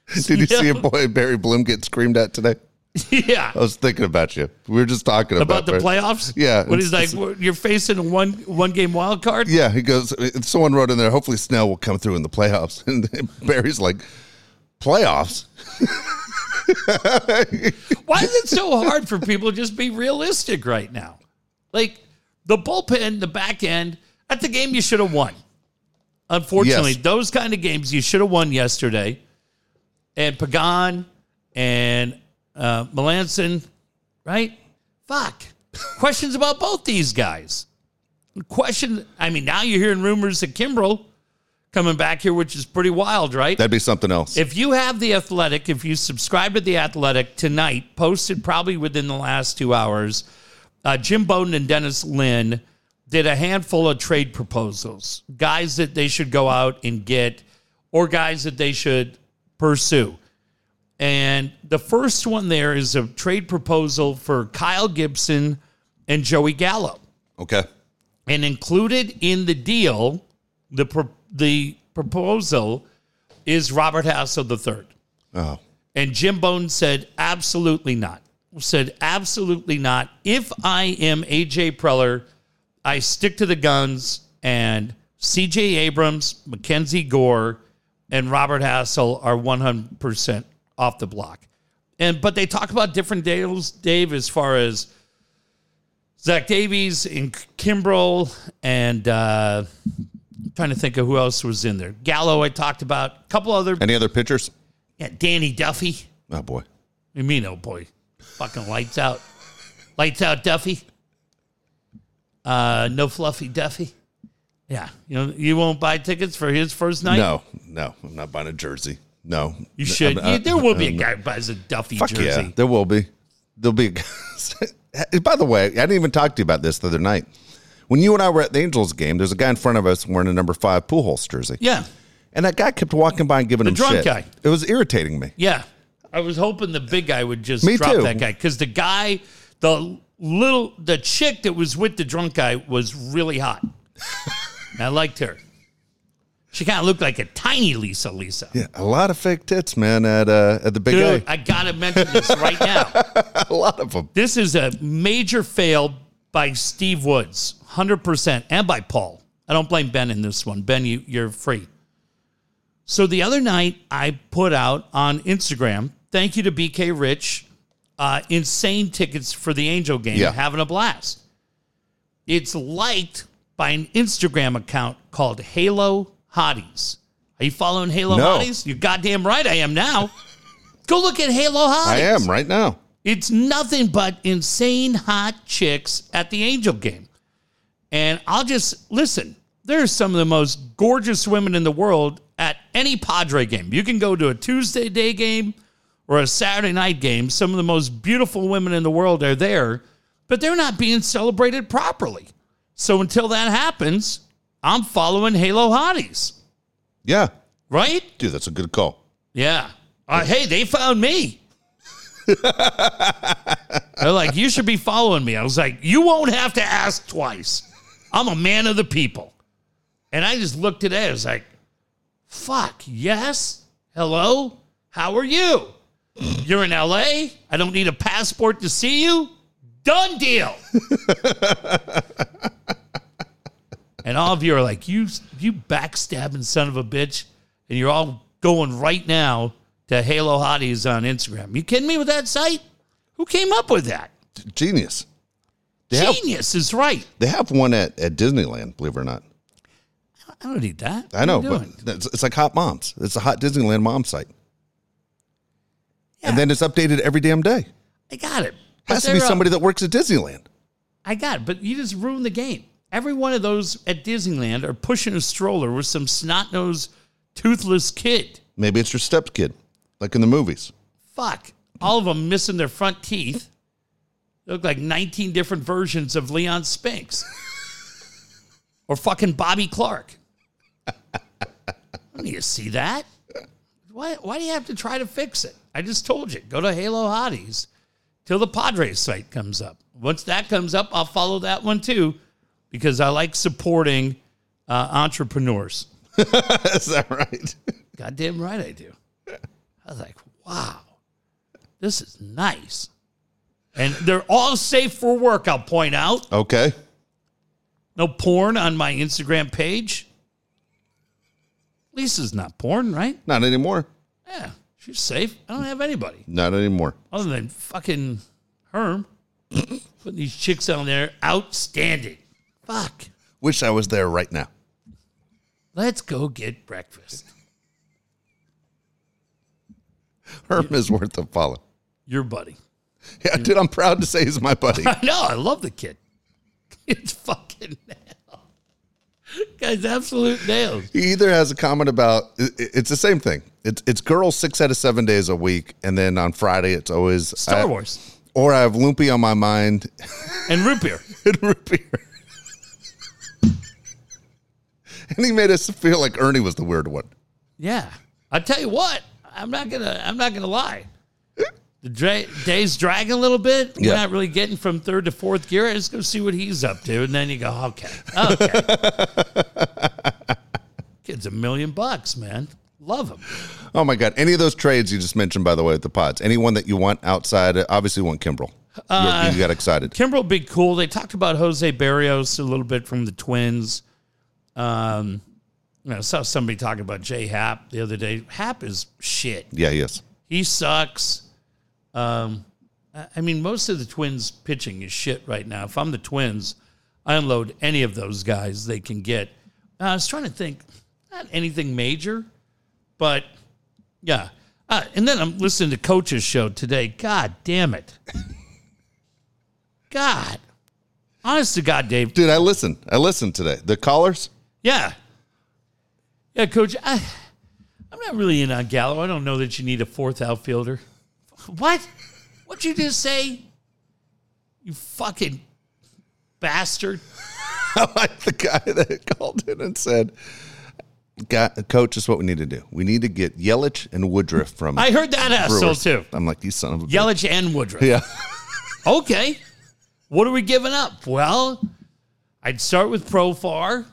Did you see a boy Barry Bloom get screamed at today? yeah. I was thinking about you. We were just talking about, About the Barry. playoffs? Yeah, What he's like, you're facing a one one game wild card? Yeah, he goes. Someone wrote in there. Hopefully, Snell will come through in the playoffs. And Barry's like, playoffs. Why is it so hard for people to just be realistic right now? Like the bullpen, the back end, that's a game you should have won. Unfortunately, Yes. those kind of games you should have won yesterday. And Pagan and uh, Melancon, right? Fuck. Questions about both these guys. Question. I mean, now you're hearing rumors that Kimbrel coming back here, which is pretty wild, right? That'd be something else. If you have the Athletic, if you subscribe to the Athletic tonight, posted probably within the last two hours, uh, Jim Bowden and Dennis Lin did a handful of trade proposals, guys that they should go out and get, or guys that they should pursue. And the first one there is a trade proposal for Kyle Gibson and Joey Gallo okay. and included in the deal, the pro- the proposal is Robert Hassell III. Oh, And Jim Bone said, absolutely not. Said, absolutely not. If I am AJ Preller, I stick to the guns, and CJ Abrams, Mackenzie Gore, and Robert Hassell are 100% off the block. And but they talk about different deals, Dave, as far as Zach Davies and Kimbrel and uh, I'm trying to think of who else was in there. Gallo, I talked about. A couple other any other pitchers? yeah, Danny Duffy. Oh boy. You mean, oh boy, fucking lights out, lights out Duffy. Uh, no fluffy Duffy. Yeah, you know you won't buy tickets for his first night. No, no, I'm not buying a jersey. No, you should. You- there will be a guy who buys a Duffy Fuck jersey. yeah, there will be. There'll be. a- By the way, I didn't even talk to you about this the other night. When you and I were at the Angels game, there's a guy in front of us wearing a number five Pujols jersey. Yeah, And that guy kept walking by and giving him drunk shit. guy. It was irritating me. yeah. I was hoping the big guy would just Me drop too. that guy because the guy, the little, the chick that was with the drunk guy was really hot. And I liked her. She kind of looked like a tiny Lisa Lisa. Yeah, a lot of fake tits, man, at uh, at the big Dude, A. I gotta mention this right now. A lot of them. This is a major fail by Steve Woods, 100%, and by Paul. I don't blame Ben in this one. Ben, you, you're free. So the other night, I put out on Instagram, thank you to BK Rich, uh, insane tickets for the Angel game, Yeah. having a blast. It's liked by an Instagram account called Halo Hotties. Are you following Halo No. Hotties? You're goddamn right I am now. Go look at Halo Hotties. I am right now. It's nothing but insane hot chicks at the Angel game. And I'll just listen. There's some of the most gorgeous women in the world at any Padre game. You can go to a Tuesday day game or a Saturday night game. Some of the most beautiful women in the world are there, but they're not being celebrated properly. So until that happens, I'm following Halo Hotties, Yeah, right? dude, that's a good call. Yeah. Uh, hey, they found me. They're like, you should be following me. I was like, you won't have to ask twice. I'm a man of the people. And I just looked at it. I was like, fuck, yes. Hello. How are you? You're in LA. I don't need a passport to see you. Done deal. and all of you are like, you, you backstabbing son of a bitch. And you're all going right now to Halo Hotties on Instagram. You kidding me with that site? Who came up with that? Genius. They have, Genius is right. they have one at, at Disneyland, believe it or not. I don't need that. I know, What but it's, it's like Hot Moms. It's a hot Disneyland mom site. Yeah. And then it's updated every damn day. I got it. Has to be uh, somebody that works at Disneyland. I got it, but you just ruined the game. Every one of those at Disneyland are pushing a stroller with some snot nosed, toothless kid. Maybe it's your step kid, like in the movies. Fuck. All of them missing their front teeth. They look like 19 different versions of Leon Spinks. or fucking Bobby Clarke. I don't need to see that. Why, why do you have to try to fix it? I just told you. Go to Halo Hotties till the Padres site comes up. Once that comes up, I'll follow that one too because I like supporting uh, entrepreneurs. Is that right? Goddamn right I do. I was like, wow, this is nice. And they're all safe for work, I'll point out. Okay. No porn on my Instagram page. Lisa's not porn, right? Not anymore. Yeah, she's safe. I don't have anybody Not anymore. other than fucking Herm putting these chicks on there. Outstanding. Fuck. Wish I was there right now. Let's go get breakfast. Herm is worth a follow. Your buddy. Yeah, dude, I'm proud to say he's my buddy. I know. I love the kid. It's fucking. Guy's absolute nails. He either has a comment about it's the same thing. It's it's girls six out of seven days a week, and then on Friday it's always Star I- Wars or I have Loopy on my mind and root beer. and root beer. and he made us feel like Ernie was the weird one. Yeah. I tell you what, I'm not gonna. I'm not gonna lie. The dra- day's dragging a little bit. We're Yeah. not really getting from third to fourth gear. Let's go see what he's up to, and then you go, okay, okay. Kid's a million bucks, man. Love him. Oh my god! Any of those trades you just mentioned, by the way, at the pods, anyone that you want outside, obviously you want Kimbrel. You- you got excited. Kimbrel be cool. They talked about Jose Berrios a little bit from the Twins. Um, you know, I saw somebody talking about Jay Happ the other day. Happ is shit. Yeah, yes. He sucks. Um, I mean, most of the Twins pitching is shit right now. If I'm the Twins, I unload any of those guys they can get. I was trying to think, not anything major, but yeah. Uh, and then I'm listening to Coach's show today. God damn it. God. Honest to God, Dave. Dude, I listened. I listened today. The callers. Yeah. Yeah, coach, I, I'm not really in on Gallo. I don't know that you need a fourth outfielder. What? What'd you just say? You fucking bastard. I like the guy that called in and said, "Coach, is what we need to do. We need to get Yelich and Woodruff from I heard that asshole too. I'm like, you son of a bitch. Yelich and Woodruff. Yeah. Okay. What are we giving up? Well, I'd start with Profar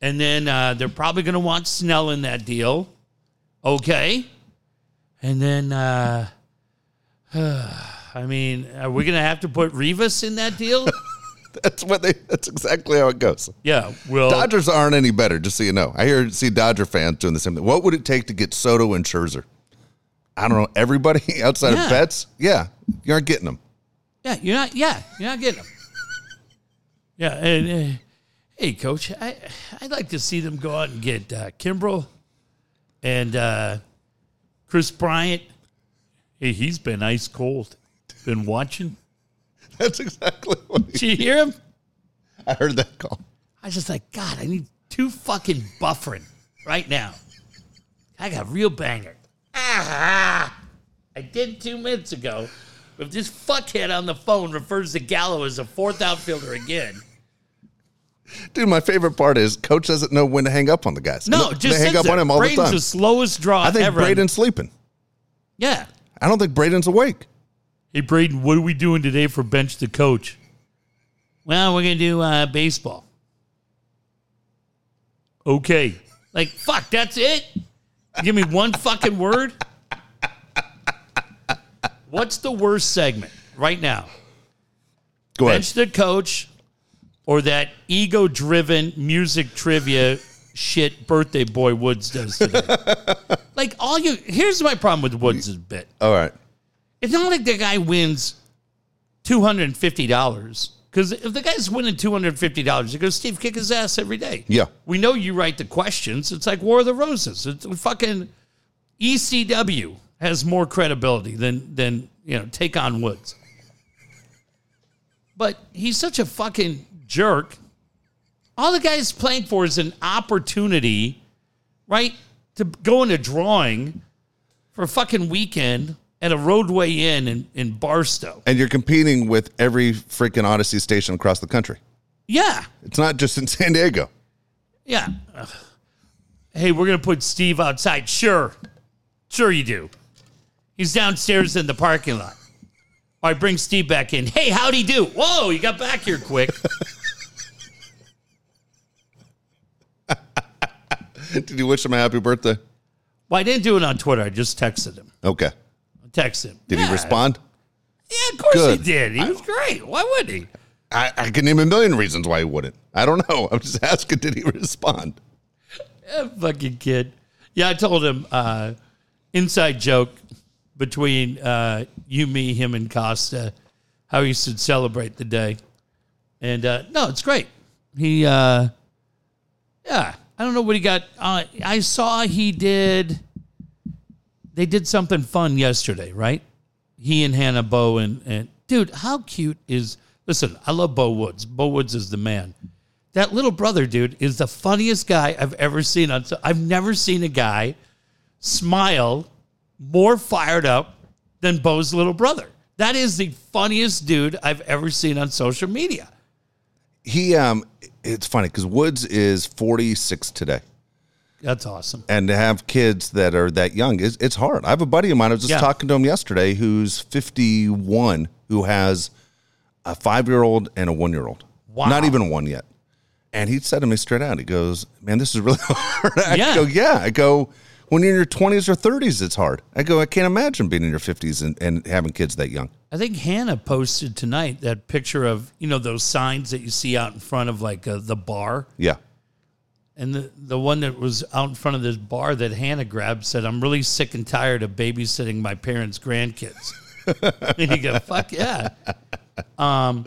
And then uh, they're probably going to want Snell in that deal. Okay. And then, uh, I mean, are we going to have to put Rivas in that deal? That's what they. That's exactly how it goes. yeah. Well, Dodgers aren't any better, just so you know. I hear see Dodger fans doing the same thing. What would it take to get Soto and Scherzer? I don't know. Everybody outside Yeah. of Betts, yeah, you aren't getting them. yeah, you're not, yeah, you're not getting them. Yeah. And, uh, hey, coach, I, I'd like to see them go out and get uh, Kimbrel and uh, Kris Bryant. Hey, he's been ice cold. Been watching. That's exactly what he, Did you hear him? I heard that call. I was just like, God, I need two fucking buffering right now. I got a real banger. Ah, I did two minutes ago. If this fuckhead on the phone refers to Gallo as a fourth outfielder again, Dude, my favorite part is Coach doesn't know when to hang up on the guys. no, they just hang up there. on him all Braden's the time. the slowest draw I think ever. Braden's sleeping. yeah. I don't think Braden's awake. Hey, Braden, what are we doing today for bench the coach? Well, we're gonna do uh, baseball. Okay. Like, fuck, that's it? Give me one fucking word. What's the worst segment right now? Go ahead. Bench the coach or that ego driven music trivia shit birthday boy Woods does today. like all you here's my problem with Woods' bit. All right. It's not like the guy wins two hundred and fifty dollars. Because if the guy's winning two hundred and fifty dollars, he goes, Steve, kick his ass every day. Yeah. We know you write the questions. It's like War of the Roses. It's fucking ECW has more credibility than than you know, take on Woods. But he's such a fucking jerk. All the guy's playing for is an opportunity, right, to go in a drawing for a fucking weekend at a Rodeway Inn in, in Barstow. And you're competing with every freaking Audacy station across the country. Yeah. It's not just in San Diego. Yeah. Ugh. Hey, we're going to put Steve outside. Sure. Sure, you do. He's downstairs in the parking lot. All right, bring Steve back in. Hey, how'd he do? Whoa, you got back here quick. Did you wish him a happy birthday? well, I didn't do it on Twitter. I just texted him. Okay. I texted him. Did Yeah. he respond? Yeah, of course Good. he did. He was great. Why wouldn't he? I, I can name a million reasons why he wouldn't. I don't know. I'm just asking, did he respond? Eh, fucking kid. Yeah, I told him uh, inside joke between uh, you, me, him, and Costa how he should celebrate the day. And uh, no, it's great. He, uh, yeah, I don't know what he got. Uh, I saw he did. They did something fun yesterday, right? He and Hannah Bo and, and dude, how cute is? Listen, I love Bo Woods. Bo Woods is the man. That little brother, dude, is the funniest guy I've ever seen. On, I've never seen a guy smile more fired up than Bo's little brother. That is the funniest dude I've ever seen on social media. He, um, it's funny because Woods is 46 today. That's awesome. and to have kids that are that young is it's hard. I have a buddy of mine. I was just Yeah. talking to him yesterday, who's 51, who has a five year old and a one year old. Wow. Not even one yet. And he said to me straight out, he goes, "Man, this is really hard." I Yeah. go, "Yeah." I go, "When you're in your 20s or 30s, it's hard." I go, "I can't imagine being in your 50s and, and having kids that young." I think Hannah posted tonight that picture of you know those signs that you see out in front of like uh, the bar, Yeah, and the the one that was out in front of this bar that Hannah grabbed said, "I'm really sick and tired of babysitting my parents' grandkids." and you go, "Fuck yeah!" Um,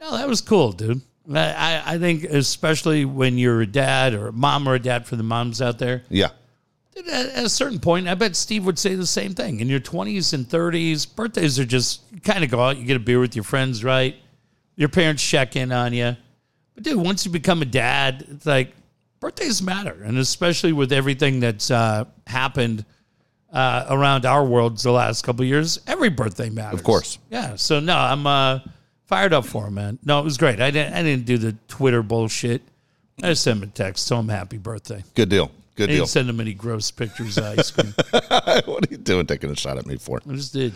no, that was cool, dude. I, I I think especially when you're a dad or a mom or a dad for the moms out there, yeah. At a certain point, I bet Steve would say the same thing. In your 20s and 30s, birthdays are just you kind of go out, you get a beer with your friends, right? Your parents check in on you. But dude, once you become a dad, it's like birthdays matter. And especially with everything that's uh, happened uh, around our worlds the last couple of years, every birthday matters. Of course. Yeah. So, no, I'm uh, fired up for him, man. No, it was great. I didn't, I didn't do the Twitter bullshit. I just sent him a text, tell him happy birthday. Good deal. Good deal. didn't send him any gross pictures of ice cream. what are you doing taking a shot at me for? I just did.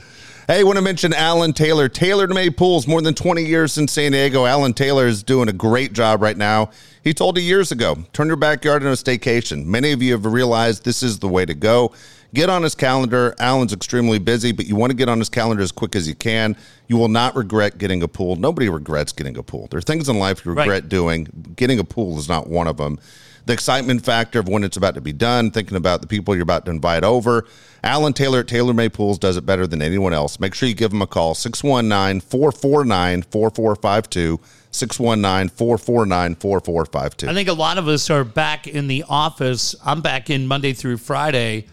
Hey, want to mention Alan Taylor. Taylor made pools more than 20 years in San Diego. Alan Taylor is doing a great job right now. He told you years ago, turn your backyard into a staycation. Many of you have realized this is the way to go. Get on his calendar. Alan's extremely busy, but you want to get on his calendar as quick as you can. You will not regret getting a pool. Nobody regrets getting a pool. There are things in life you regret Right. doing. Getting a pool is not one of them. The excitement factor of when it's about to be done, thinking about the people you're about to invite over. Alan Taylor at Taylor Made Pools does it better than anyone else. Make sure you give him a call 619 449 4452. 619 449 4452. I think a lot of us are back in the office. I'm back in Monday through Friday,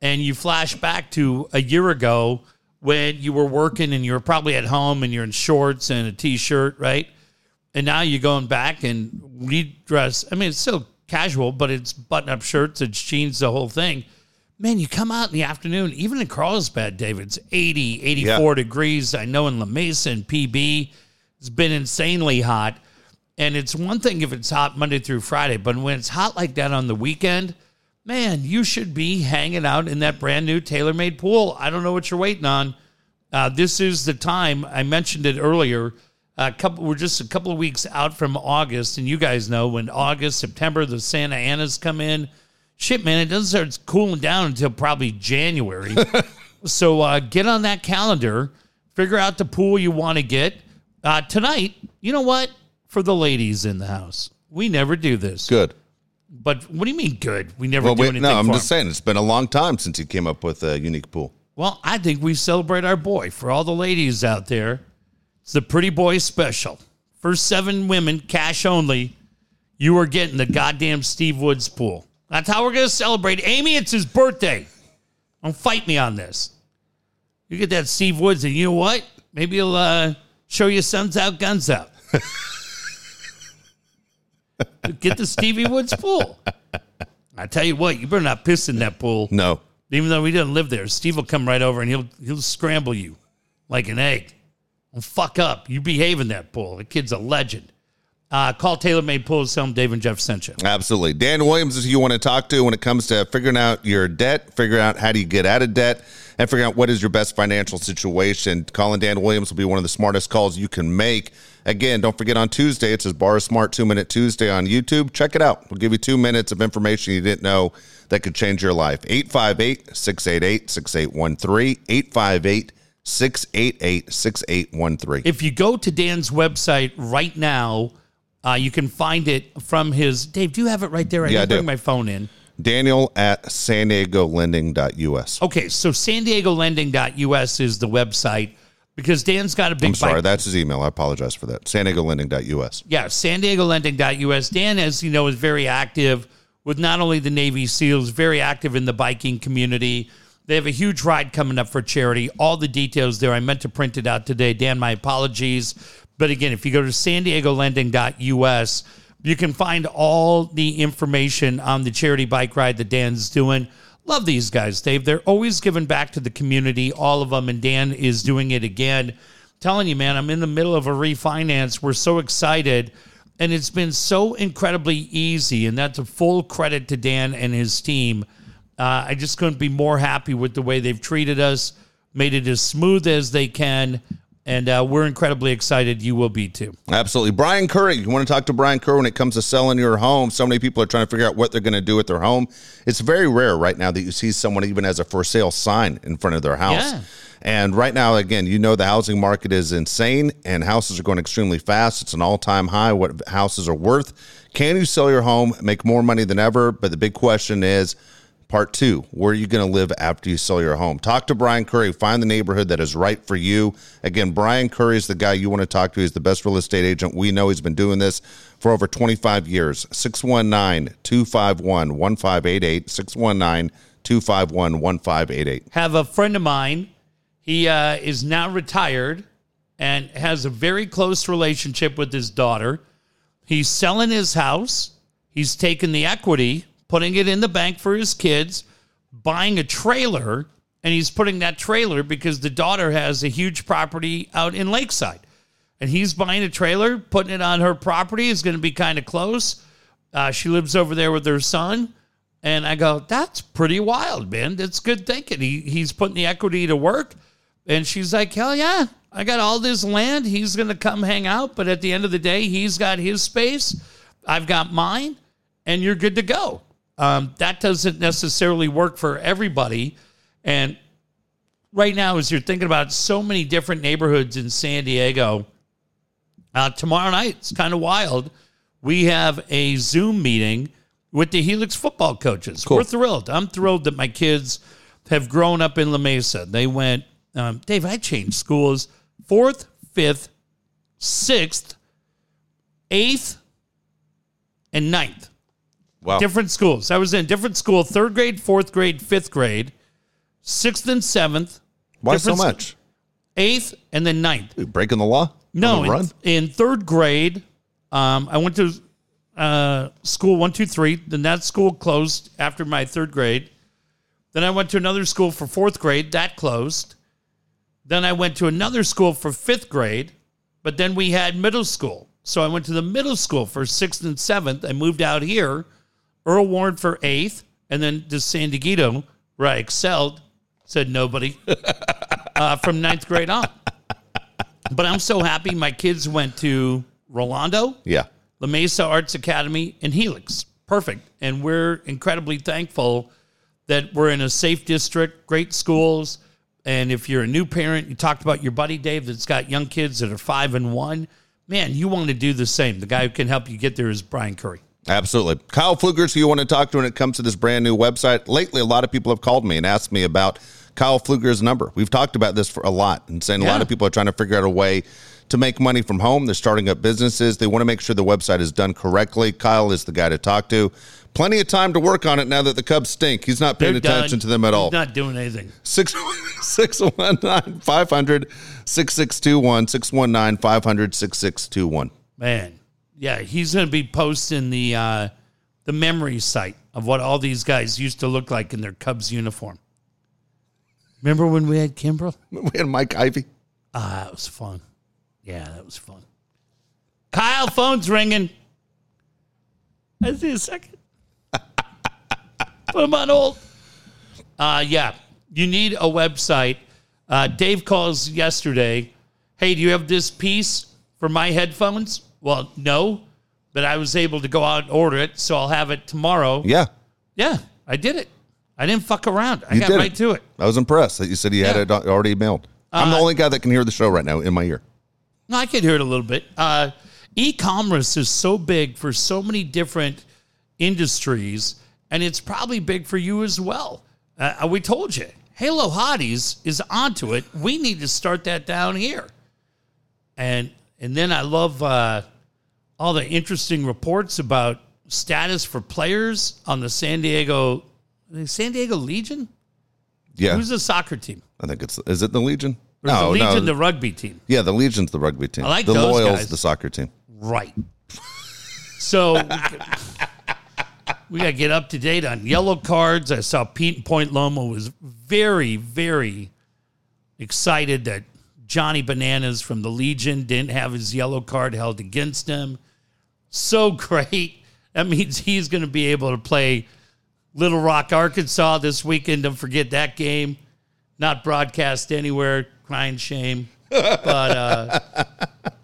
and you flash back to a year ago when you were working and you were probably at home and you're in shorts and a t-shirt, right? And now you're going back and we dress. I mean, it's still casual, but it's button-up shirts, it's jeans, the whole thing. Man, you come out in the afternoon, even in Carlsbad, David, it's 80, 84 degrees. I know in La Mesa and PB, it's been insanely hot. And it's one thing if it's hot Monday through Friday, but when it's hot like that on the weekend, man, you should be hanging out in that brand new tailor-made pool. I don't know what you're waiting on. Uh, this is the time. I mentioned it earlier. A couple, we're just a couple of weeks out from August, and you guys know when August, September, the Santa Anas come in. Shit, man, it doesn't start cooling down until probably January. so uh, get on that calendar. Figure out the pool you want to get uh, tonight. You know what? For the ladies in the house, we never do this. Good. But what do you mean good? We never Well, do wait, anything. no, I'm just 'em. saying it's been a long time since you came up with a unique pool. Well, I think we celebrate our boy for all the ladies out there. It's the Pretty Boy Special. First seven women, cash only. You are getting the goddamn Steve Woods pool. That's how we're going to celebrate. Amy, it's his birthday. Don't fight me on this. You get that Steve Woods, and you know what? Maybe he'll uh, show you sons out, guns out. get the Stevie Woods pool. I tell you what, you better not piss in that pool. No. Even though he doesn't live there, Steve will come right over and he'll he'll scramble you like an egg. Fuck up. You behave in that pool. The kid's a legend. Uh, call Taylor Made Pools. Tell him Dave and Jeff sent you. Absolutely. Dan Williams is who you want to talk to when it comes to figuring out your debt, figuring out how do you get out of debt, and figuring out what is your best financial situation. Calling Dan Williams will be one of the smartest calls you can make. Again, don't forget on Tuesday, it's his Bar Smart Two Minute Tuesday on YouTube. Check it out. We'll give you two minutes of information you didn't know that could change your life. 858 688 6813. 858 688 6813. If you go to Dan's website right now, uh, you can find it from his. Dave, do you have it right there? I Yeah, I bring do. my phone in. Daniel at San Diego Lending.us. Okay, so San Diego Lending.us is the website because Dan's got a big I'm sorry, bike- that's his email. I apologize for that. San Diego Lending.us. Yeah, San Diego Lending.us. Dan, as you know, is very active with not only the Navy SEALs, very active in the biking community. They have a huge ride coming up for charity. All the details there. I meant to print it out today. Dan, my apologies. But again, if you go to san diego lending.us, you can find all the information on the charity bike ride that Dan's doing. Love these guys, Dave. They're always giving back to the community, all of them, and Dan is doing it again. Telling you, man, I'm in the middle of a refinance. We're so excited, and it's been so incredibly easy, and that's a full credit to Dan and his team. Uh, I just couldn't be more happy with the way they've treated us, made it as smooth as they can, and uh, we're incredibly excited. You will be too. Absolutely. Brian Curry, you want to talk to Brian Curry when it comes to selling your home? So many people are trying to figure out what they're going to do with their home. It's very rare right now that you see someone even has a for sale sign in front of their house. Yeah. And right now, again, you know the housing market is insane and houses are going extremely fast. It's an all time high what houses are worth. Can you sell your home, make more money than ever? But the big question is, Part two, where are you going to live after you sell your home? Talk to Brian Curry. Find the neighborhood that is right for you. Again, Brian Curry is the guy you want to talk to. He's the best real estate agent we know. He's been doing this for over 25 years. 619 251 1588. 619 251 1588. have a friend of mine. He uh, is now retired and has a very close relationship with his daughter. He's selling his house. He's taking the equity, putting it in the bank for his kids, buying a trailer, and he's putting that trailer because the daughter has a huge property out in Lakeside. And he's buying a trailer, putting it on her property. is going to be kind of close. Uh, she lives over there with her son. And I go, that's pretty wild, man. That's good thinking. He, he's putting the equity to work. And she's like, hell yeah, I got all this land. He's going to come hang out. But at the end of the day, he's got his space. I've got mine. And you're good to go. Um, that doesn't necessarily work for everybody. And right now, as you're thinking about so many different neighborhoods in San Diego, uh, tomorrow night, it's kind of wild. We have a Zoom meeting with the Helix football coaches. Cool. We're thrilled. I'm thrilled that my kids have grown up in La Mesa. They went, um, Dave, I changed schools fourth, fifth, sixth, eighth, and ninth. Wow. Different schools. I was in different school, third grade, fourth grade, fifth grade, sixth and seventh, Why so different- much? eighth, and then ninth. Dude, breaking the law? No, in, run? in third grade, um, I went to uh, school one, two, three. Then that school closed after my third grade. Then I went to another school for fourth grade. That closed. Then I went to another school for fifth grade, but then we had middle school. So I went to the middle school for sixth and seventh. I moved out here, Earl Warren for eighth, and then to San Diego, where I excelled, said nobody, uh, from ninth grade on. But I'm so happy my kids went to Rolando, Yeah. La Mesa Arts Academy, and Helix. Perfect. And we're incredibly thankful that we're in a safe district, great schools. And if you're a new parent, you talked about your buddy Dave that's got young kids that are five and one. Man, you want to do the same. The guy who can help you get there is Brian Curry. Absolutely. Kyle Flugers, who you want to talk to when it comes to this brand new website. Lately, a lot of people have called me and asked me about Kyle Fluger's number. We've talked about this for a lot and saying a lot of people are trying to figure out a way to make money from home. They're starting up businesses. They want to make sure the website is done correctly. Kyle is the guy to talk to. Plenty of time to work on it now that the Cubs stink. He's not paying They're attention done. to them at all. He's not doing anything. 619 500 6621 619 500 6621. Man, yeah, he's going to be posting the uh, the memory site of what all these guys used to look like in their Cubs uniform. Remember when we had Kimbrel? We had Mike Ivy. Ah, that was fun. Yeah, that was fun. Kyle, phone's ringing. I see a second. Put him on hold. Uh, yeah, you need a website. Uh, Dave calls yesterday. Hey, do you have this piece for my headphones? Well, no, but I was able to go out and order it, so I'll have it tomorrow. Yeah. Yeah, I did it. I didn't fuck around. I You got did right it. to it. I was impressed that you said you had Yeah. it already mailed. I'm the Uh, only guy that can hear the show right now in my ear. No, I could hear it a little bit. Uh, e-commerce is so big for so many different industries, and it's probably big for you as well. Uh, we told you, Halo Hotties is onto it. We need to start that down here. And and then I love uh, all the interesting reports about status for players on the San Diego the San Diego Legion. Yeah, Who's the soccer team? I think it's is it the Legion? Or is the Legion the rugby team? yeah, the Legion's the rugby team. I like the those Loyals, guys. the soccer team. Right. So we got to get up to date on yellow cards. I saw Pete Point Loma was very, very excited that Johnny Bananas from the Legion didn't have his yellow card held against him. So great. That means he's going to be able to play Little Rock, Arkansas this weekend. Don't forget that game. Not broadcast anywhere. Crying shame. But uh,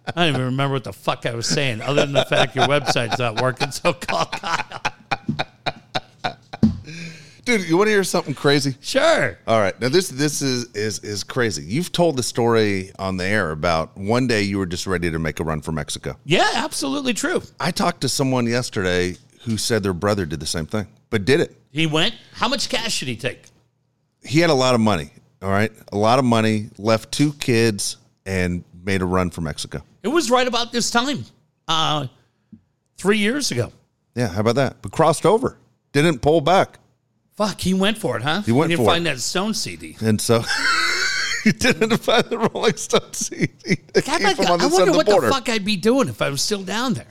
I don't even remember what the fuck I was saying, other than the fact your website's not working. So call Kyle. Dude, you want to hear something crazy? Sure. All right, now this this is is is crazy. You've told the story on the air about one day you were just ready to make a run for Mexico. Yeah, absolutely true. I talked to someone yesterday who said their brother did the same thing, but did it. He went. How much cash should he take? He had a lot of money. All right, a lot of money. Left two kids and made a run for Mexico. It was right about this time, uh, three years ago. Yeah, how about that? But crossed over, didn't pull back, Fuck, he went for it, huh? He went he didn't for find that Stone CD. and so he didn't find the Rolling Stone CD. that came my from on I wonder of what the border. the fuck I'd be doing if I was still down there.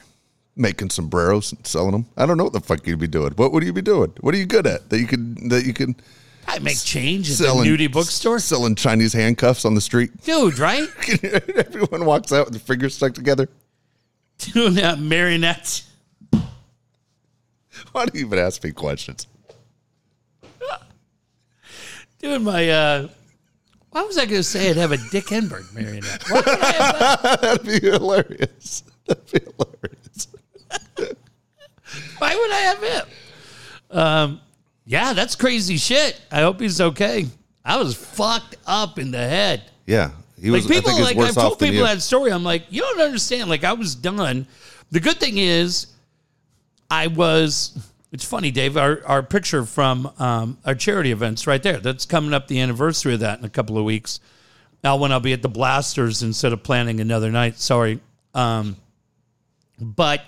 Making sombreros and selling them. I don't know what the fuck you'd be doing. What would you be doing? What are you good at that you could that you can I make change at selling the nudie bookstore, selling Chinese handcuffs on the street? dude. Right? Everyone walks out with their fingers stuck together. Doing that marionette. Why do you even ask me questions? Doing my. uh Why was I going to say I'd have a Dick Enberg marionette? Why would I have that? That'd be hilarious. That'd be hilarious. Why would I have him? Um, yeah, that's crazy shit. I hope he's okay. I was fucked up in the head. Yeah, he was. Like people, I think like he was I've worse told off than people you. that story. I'm like, you don't understand. Like I was done. The good thing is, I was. It's funny, Dave. Our our picture from um, our charity events right there. That's coming up the anniversary of that in a couple of weeks. Now, when I'll be at the Blasters instead of planning another night. Sorry, um, but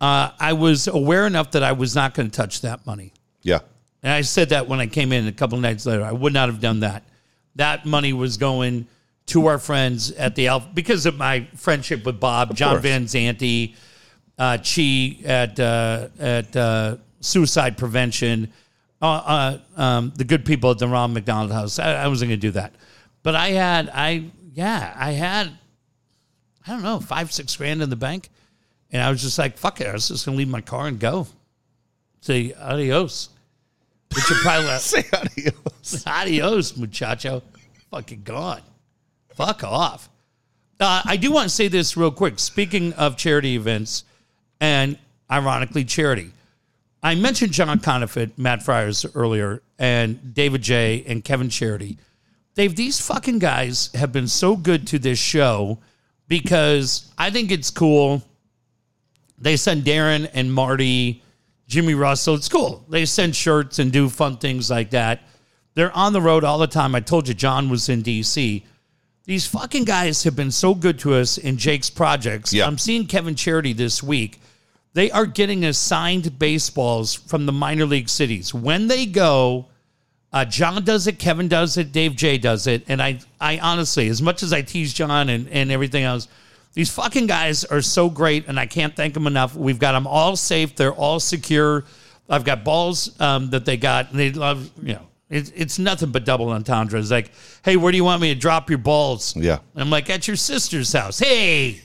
uh, I was aware enough that I was not going to touch that money. Yeah, And I said that when I came in a couple of nights later. I would not have done that. That money was going to our friends at the Alpha because of my friendship with Bob, John. Van Zanti, uh, Chi at uh, at uh, Suicide Prevention, uh, uh, um, the good people at the Ron McDonald House. I, I wasn't going to do that, but I had I yeah I had I don't know five six grand in the bank, and I was just like fuck it. I was just going to leave my car and go. Say adios. Which you probably let- say adios. adios, muchacho. Fucking gone. Fuck off. Uh, I do want to say this real quick. Speaking of charity events, and ironically, charity. I mentioned John Conniff, Matt Friars earlier, and David J. and Kevin Charity. Dave, these fucking guys have been so good to this show because I think it's cool. They send Darren and Marty, Jimmy Russell. It's cool. They send shirts and do fun things like that. They're on the road all the time. I told you John was in DC. These fucking guys have been so good to us in Jake's projects. Yeah. I'm seeing Kevin Charity this week. They are getting assigned baseballs from the minor league cities. When they go, uh, John does it, Kevin does it, Dave J does it. And I, I honestly, as much as I tease John and, and everything else, these fucking guys are so great, and I can't thank them enough. We've got them all safe. They're all secure. I've got balls um, that they got, and they love, you know, it's, it's nothing but double entendres. Like, hey, where do you want me to drop your balls? Yeah. And I'm like, at your sister's house. Hey,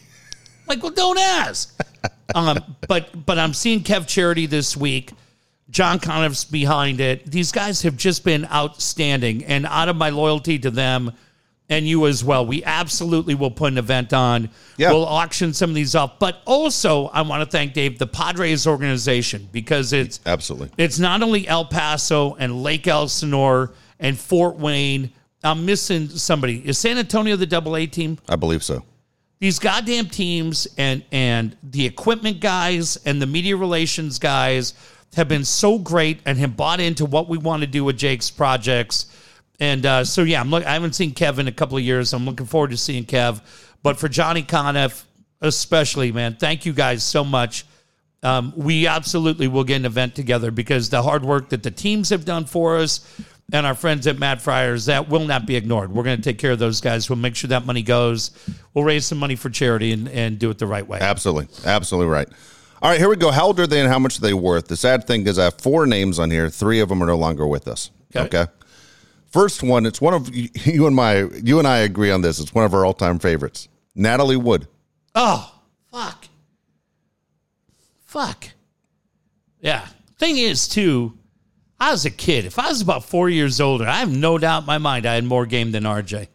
like, well, don't ask. um, but but I'm seeing Kev Charity this week. John Conniff's behind it. These guys have just been outstanding, and out of my loyalty to them and you as well, we absolutely will put an event on. Yeah. We'll auction some of these off, but also I want to thank Dave, the Padres organization, because it's Absolutely. it's not only El Paso and Lake Elsinore and Fort Wayne. I'm missing somebody. Is San Antonio the Double A team? I believe so. These goddamn teams and and the equipment guys and the media relations guys have been so great and have bought into what we want to do with Jake's projects. And uh, so yeah, I'm look, I haven't seen Kev in a couple of years. I'm looking forward to seeing Kev. But for Johnny Conniff, especially, man, thank you guys so much. Um, we absolutely will get an event together because the hard work that the teams have done for us and our friends at Matt Friars, that will not be ignored. We're going to take care of those guys. We'll make sure that money goes. We'll raise some money for charity and, and do it the right way. Absolutely. Absolutely right. All right, here we go. How old are they and how much are they worth? The sad thing is I have four names on here. Three of them are no longer with us. Okay. Okay. First one, it's one of you and my you and I agree on this. It's one of our all-time favorites. Natalie Wood. Oh, fuck. Fuck. Yeah. Thing is, too, I was a kid. If I was about four years older, I have no doubt in my mind I had more game than RJ.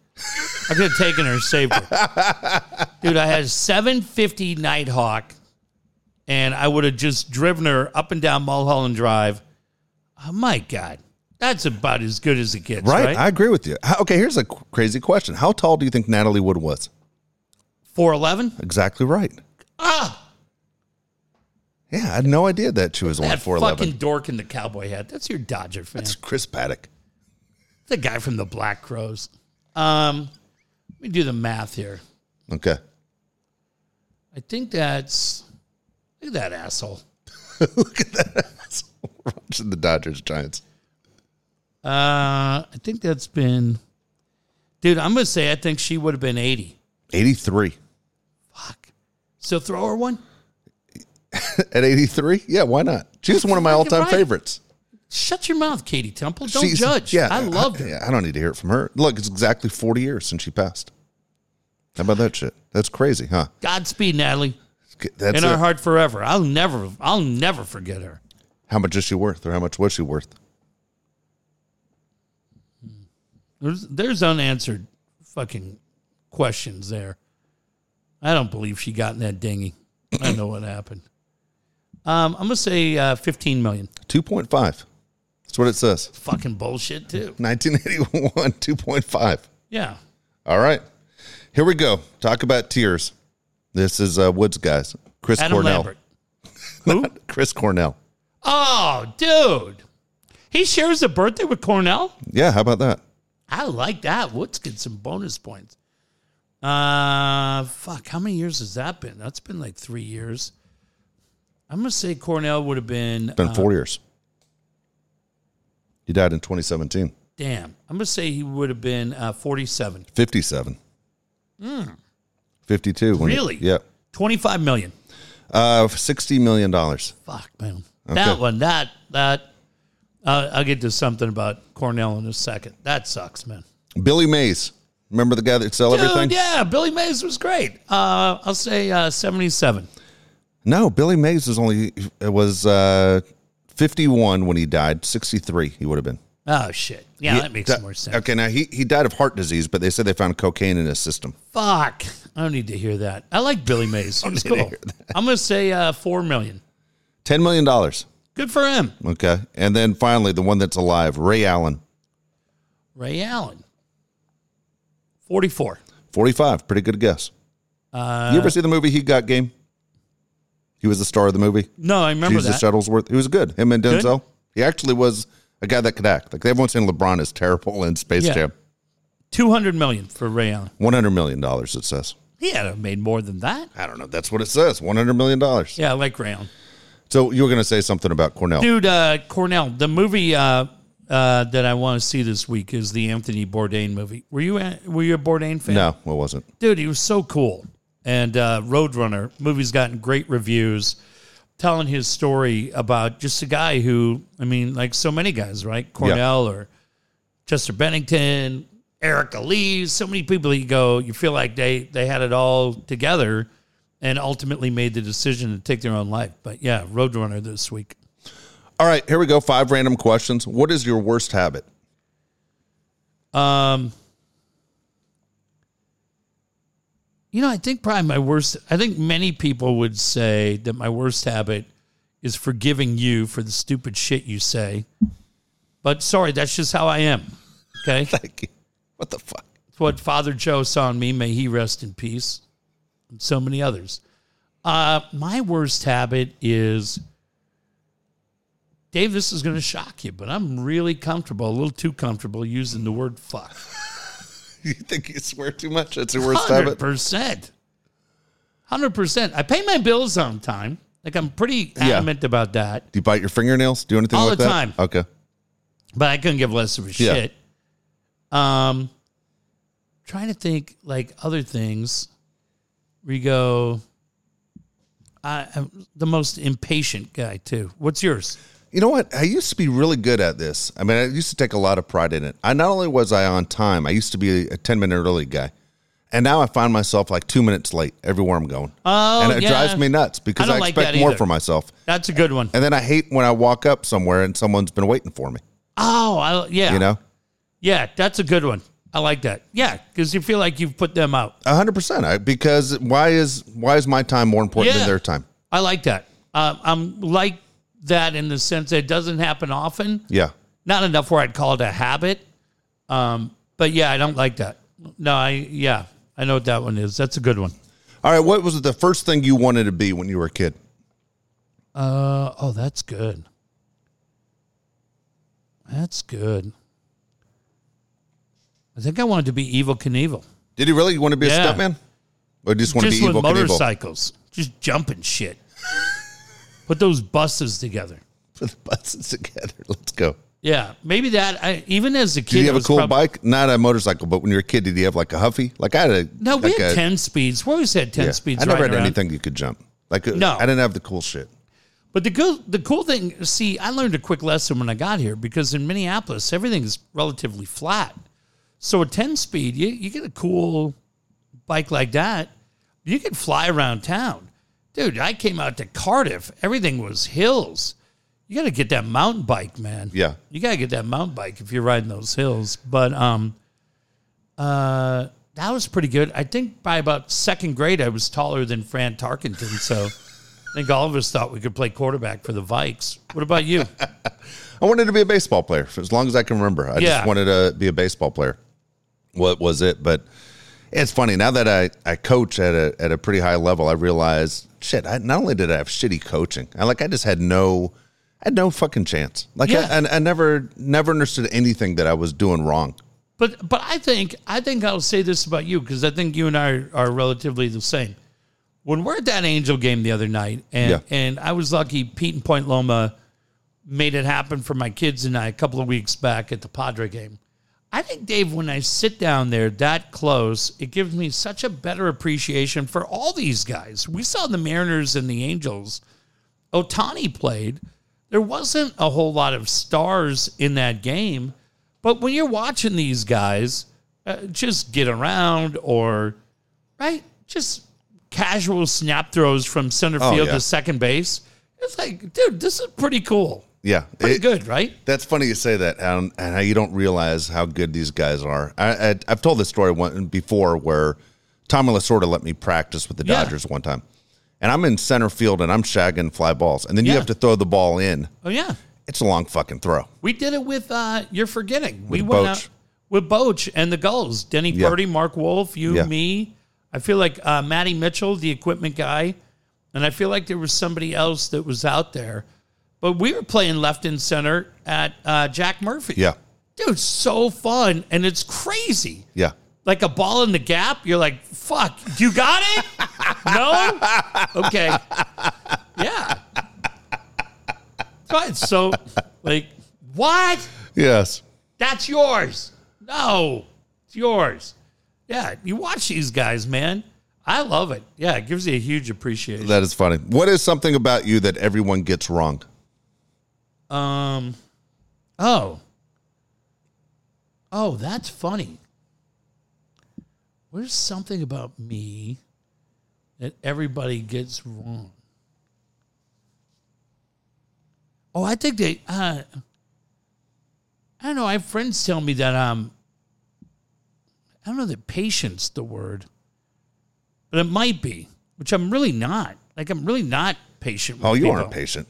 I could have taken her and saved her. Dude, I had a 750 Nighthawk, and I would have just driven her up and down Mulholland Drive. Oh, my God. That's about as good as it gets, Right. right? I agree with you. Okay, here's a crazy question. How tall do you think Natalie Wood was? 411? Exactly right. Ah, Yeah, I had no idea that she was only that 4'11. fucking dork in the cowboy hat. That's your Dodger fan. It's Chris Paddock. the guy from the Black Crowes. Um, let me do the math here. Okay. I think that's look at that asshole. look at that asshole. Watching the Dodgers Giants. Uh, I think that's been, dude. I'm gonna say I think she would have been 80. 83. Fuck. So throw her one. At 83? Yeah, why not? She's one of my all-time right. favorites. Shut your mouth, Katie Temple. Don't She's- judge. Yeah, I loved her. Yeah, I don't need to hear it from her. Look, it's exactly 40 years since she passed. How about that shit? That's crazy, huh? Godspeed, Natalie. That's In our heart forever. I'll never, I'll never forget her. How much is she worth, or how much was she worth? There's there's unanswered fucking questions there. I don't believe she got in that dinghy. I know what happened. Um, I'm gonna say uh, 15 million. 2.5. That's what it says. Fucking bullshit too. 1981, 2.5. Yeah. All right. Here we go. Talk about tears. This is uh, Woods guys. Chris Adam Cornell. Lambert. Who? Chris Cornell. Oh, dude. He shares a birthday with Cornell. Yeah, how about that? I like that. Woods gets some bonus points. Uh, fuck. How many years has that been? That's been like three years. I'm gonna say Cornell would have been. Been uh, four years. He died in 2017. damn. I'm gonna say he would have been uh, 47. 57. 52. when he-. Really? yeah. 25 million. Uh, $60 million. Fuck, man. That one. That that. Uh, I'll get to something about Cornell in a second. That sucks, man. Billy Mays. Remember the guy that sell everything? Yeah, Billy Mays was great. Uh, I'll say uh, 77. No, Billy Mays was only, it was uh, 51 when he died. 63 he would have been. Oh shit. Yeah, that makes that- more sense. Okay, now he, he died of heart disease, but they said they found cocaine in his system. Fuck. I don't need to hear that. I like Billy Mays. Was cool. I'm gonna say uh, four million. $10 million. Good for him. Okay. And then finally, the one that's alive, Ray Allen, Ray Allen. 44. 45. Pretty good guess. Uh, you ever see the movie He Got Game? He was the star of the movie. no, I remember Jesus that. Shuttlesworth. He was good. Him and Good? Denzel. He actually was a guy that could act. Like everyone's saying LeBron is terrible in Space Yeah. Jam. 200 million for Ray Allen. $100 million, it says. He had to have made more than that. I don't know. That's what it says. $100 million. Yeah, I like Ray Allen. So you were going to say something about Cornell. Dude, uh, Cornell, the movie uh, uh, that I want to see this week is the Anthony Bourdain movie. Were you a, were you a Bourdain fan? No, it wasn't. dude, he was so cool. And uh, Roadrunner movie's gotten great reviews, telling his story about just a guy who, I mean, like so many guys, right? Cornell or Chester Bennington, Erica Lee, so many people. You go, you feel like they they had it all together, and ultimately made the decision to take their own life. But yeah, Roadrunner this week. All right, here we go. Five random questions. What is your worst habit? Um, you know, I think probably my worst. I think many people would say that my worst habit is forgiving you for the stupid shit you say. But sorry, that's just how I am. Okay, Thank you. What the fuck? it's what Father Joe saw in me. May he rest in peace, and so many others. Uh, my worst habit is. Dave, this is going to shock you, but I'm really comfortable, a little too comfortable using the word fuck. You think you swear too much? That's your worst Hundred habit? percent. Hundred percent. I pay my bills on time. Like I'm pretty Yeah. adamant about that. Do you bite your fingernails? Do anything All like the that? time. Okay. But I couldn't give less of a Yeah. shit. Um trying to think like other things. We go I, I'm the most impatient guy too. What's yours? You know what? I used to be really good at this. I mean, I used to take a lot of pride in it. I not only was I on time, I used to be a 10 minute early guy. And now I find myself like two minutes late everywhere I'm going. Oh, and it yeah. drives me nuts because I I, like expect more for myself. That's a good one. And then I hate when I walk up somewhere and someone's been waiting for me, Oh, I, yeah. you know? Yeah, that's a good one. I like that. Yeah, because you feel like you've put them out. A hundred percent. Because why is why is my time more important Yeah. than their time? I like that. Uh, I'm like that in the sense that it doesn't happen often. Yeah. Not enough where I'd call it a habit. Um, but yeah, I don't like that. No, I yeah, I know what that one is. That's a good one. All right. What was the first thing you wanted to be when you were a kid? Uh oh, that's good. That's good. I think I wanted to be Evel Knievel. Did you really You want to be a Yeah. stuntman? Or just want to be Evel Knievel? motorcycles. Just jumping shit. Put those buses together. Put the buses together. Let's go. Yeah, maybe that. I, even as a kid, Did you have a cool prob- bike? Not a motorcycle, but when you were a kid, did you have like a Huffy? Like I had a No, we like had a- ten speeds. We always had ten yeah. speeds. I never had around. anything you could jump. Like uh, No. I didn't have the cool shit. But the cool, the cool thing, see, I learned a quick lesson when I got here because in Minneapolis, everything is relatively flat. So a 10 speed, you, you get a cool bike like that, you can fly around town. Dude, I came out to Cardiff, everything was hills. You got to get that mountain bike, man. Yeah. You got to get that mountain bike if you're riding those hills. But um, Uh, that was pretty good. I think by about second grade, I was taller than Fran Tarkenton. So I think all of us thought we could play quarterback for the Vikes. What about you? I wanted to be a baseball player for as long as I can remember. I Yeah. just wanted to be a baseball player. What was it? But it's funny now that I, I coach at a at a pretty high level. I realize shit. I, not only did I have shitty coaching, I like I just had no, I had no fucking chance. Like Yeah. I, I, I never never understood anything that I was doing wrong. But but I think I think I'll say this about you because I think you and I are, are relatively the same. When we're at that Angel game the other night, and Yeah. and I was lucky, Pete and Point Loma made it happen for my kids and I a couple of weeks back at the Padre game. I think Dave, when I sit down there that close, it gives me such a better appreciation for all these guys. We saw the Mariners and the Angels. Ohtani played. There wasn't a whole lot of stars in that game, but when you're watching these guys uh, just get around or right, just casual snap throws from center Oh, field yeah. to second base, it's like, dude, this is pretty cool. Yeah, Pretty It- good, right? That's funny you say that, and, and how you don't realize how good these guys are. I, I, I've told this story one before where Tommy Lasorda let me practice with the Yeah. Dodgers one time, and I'm in center field and I'm shagging fly balls, and then you have to throw the ball in. Oh yeah. It's a long fucking throw. We did it with uh you're forgetting. we With went Boch. out with Boch and the Gulls. Denny Yeah. Purdy, Mark Wolf, you, Yeah. me. I feel like uh Matty Mitchell, the equipment guy, and I feel like there was somebody else that was out there. But we were playing left and center at uh, Jack Murphy. Yeah, Dude, so fun and it's crazy. yeah. Like a ball in the gap, you're like, fuck, you got it? no? Okay. Yeah. Right. So, like, what? Yes. That's yours. No, it's yours. Yeah. You watch these guys, man. I love it. Yeah. It gives you a huge appreciation. That is funny. What is something about you that everyone gets wrong? Um, oh. Oh, that's funny. There's something about me that everybody gets wrong. Oh, I think they. Uh, I don't know. I have friends tell me that um. I don't know that patience the word, but it might be, which I'm really not. Like I'm really not patient. With Oh, you people. aren't patient.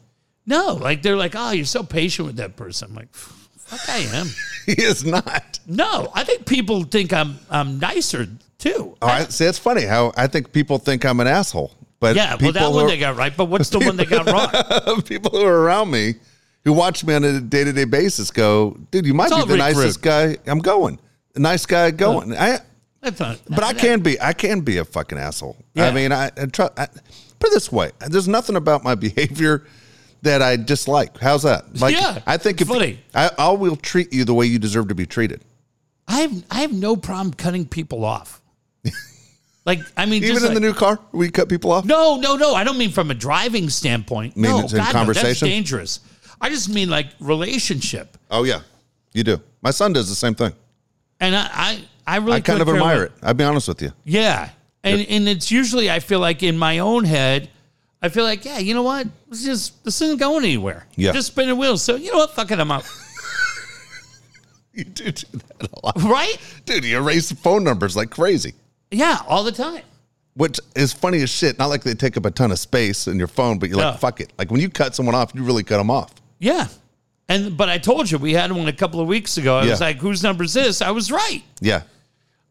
No, like they're like, oh, you're so patient with that person. I'm like, fuck, I am. He is not. No, I think people think I'm I'm nicer too. Oh, all right. See, it's funny how I think people think I'm an asshole, but yeah, well, that one are- they got right, but what's the one they got wrong? people who are around me who watch me on a day to day basis go, dude, you might It's be the nicest guy. I'm going, the nice guy going. I, That's not. but I can be, I can be a fucking asshole. Yeah. I mean, I, I try. I, put it this way: there's nothing about my behavior that I dislike. How's that? Like, Yeah, I think if funny. I, I will treat you the way you deserve to be treated. I have I have no problem cutting people off. Like I mean, Even in the new car, we cut people off. No, no, no. I don't mean from a driving standpoint. mean no, God, no, that's conversation? dangerous. I just mean like relationship, Oh yeah, you do. My son does the same thing. and I I, I really I kind of admire it. I'll be honest with you. Yeah. And and it's usually I feel like in my own head, I feel like, yeah, you know what? It's just this isn't going anywhere. Yeah. Just spinning wheels. So you know what? Fuck it, I'm out. You do do that a lot. right? Dude, you erase phone numbers like crazy. Yeah, all the time. Which is funny as shit. Not like they take up a ton of space in your phone, but you're like, Yeah. fuck it. Like when you cut someone off, you really cut them off. Yeah. And but I told you we had one a couple of weeks ago. I was like, whose number is this? I was right. Yeah.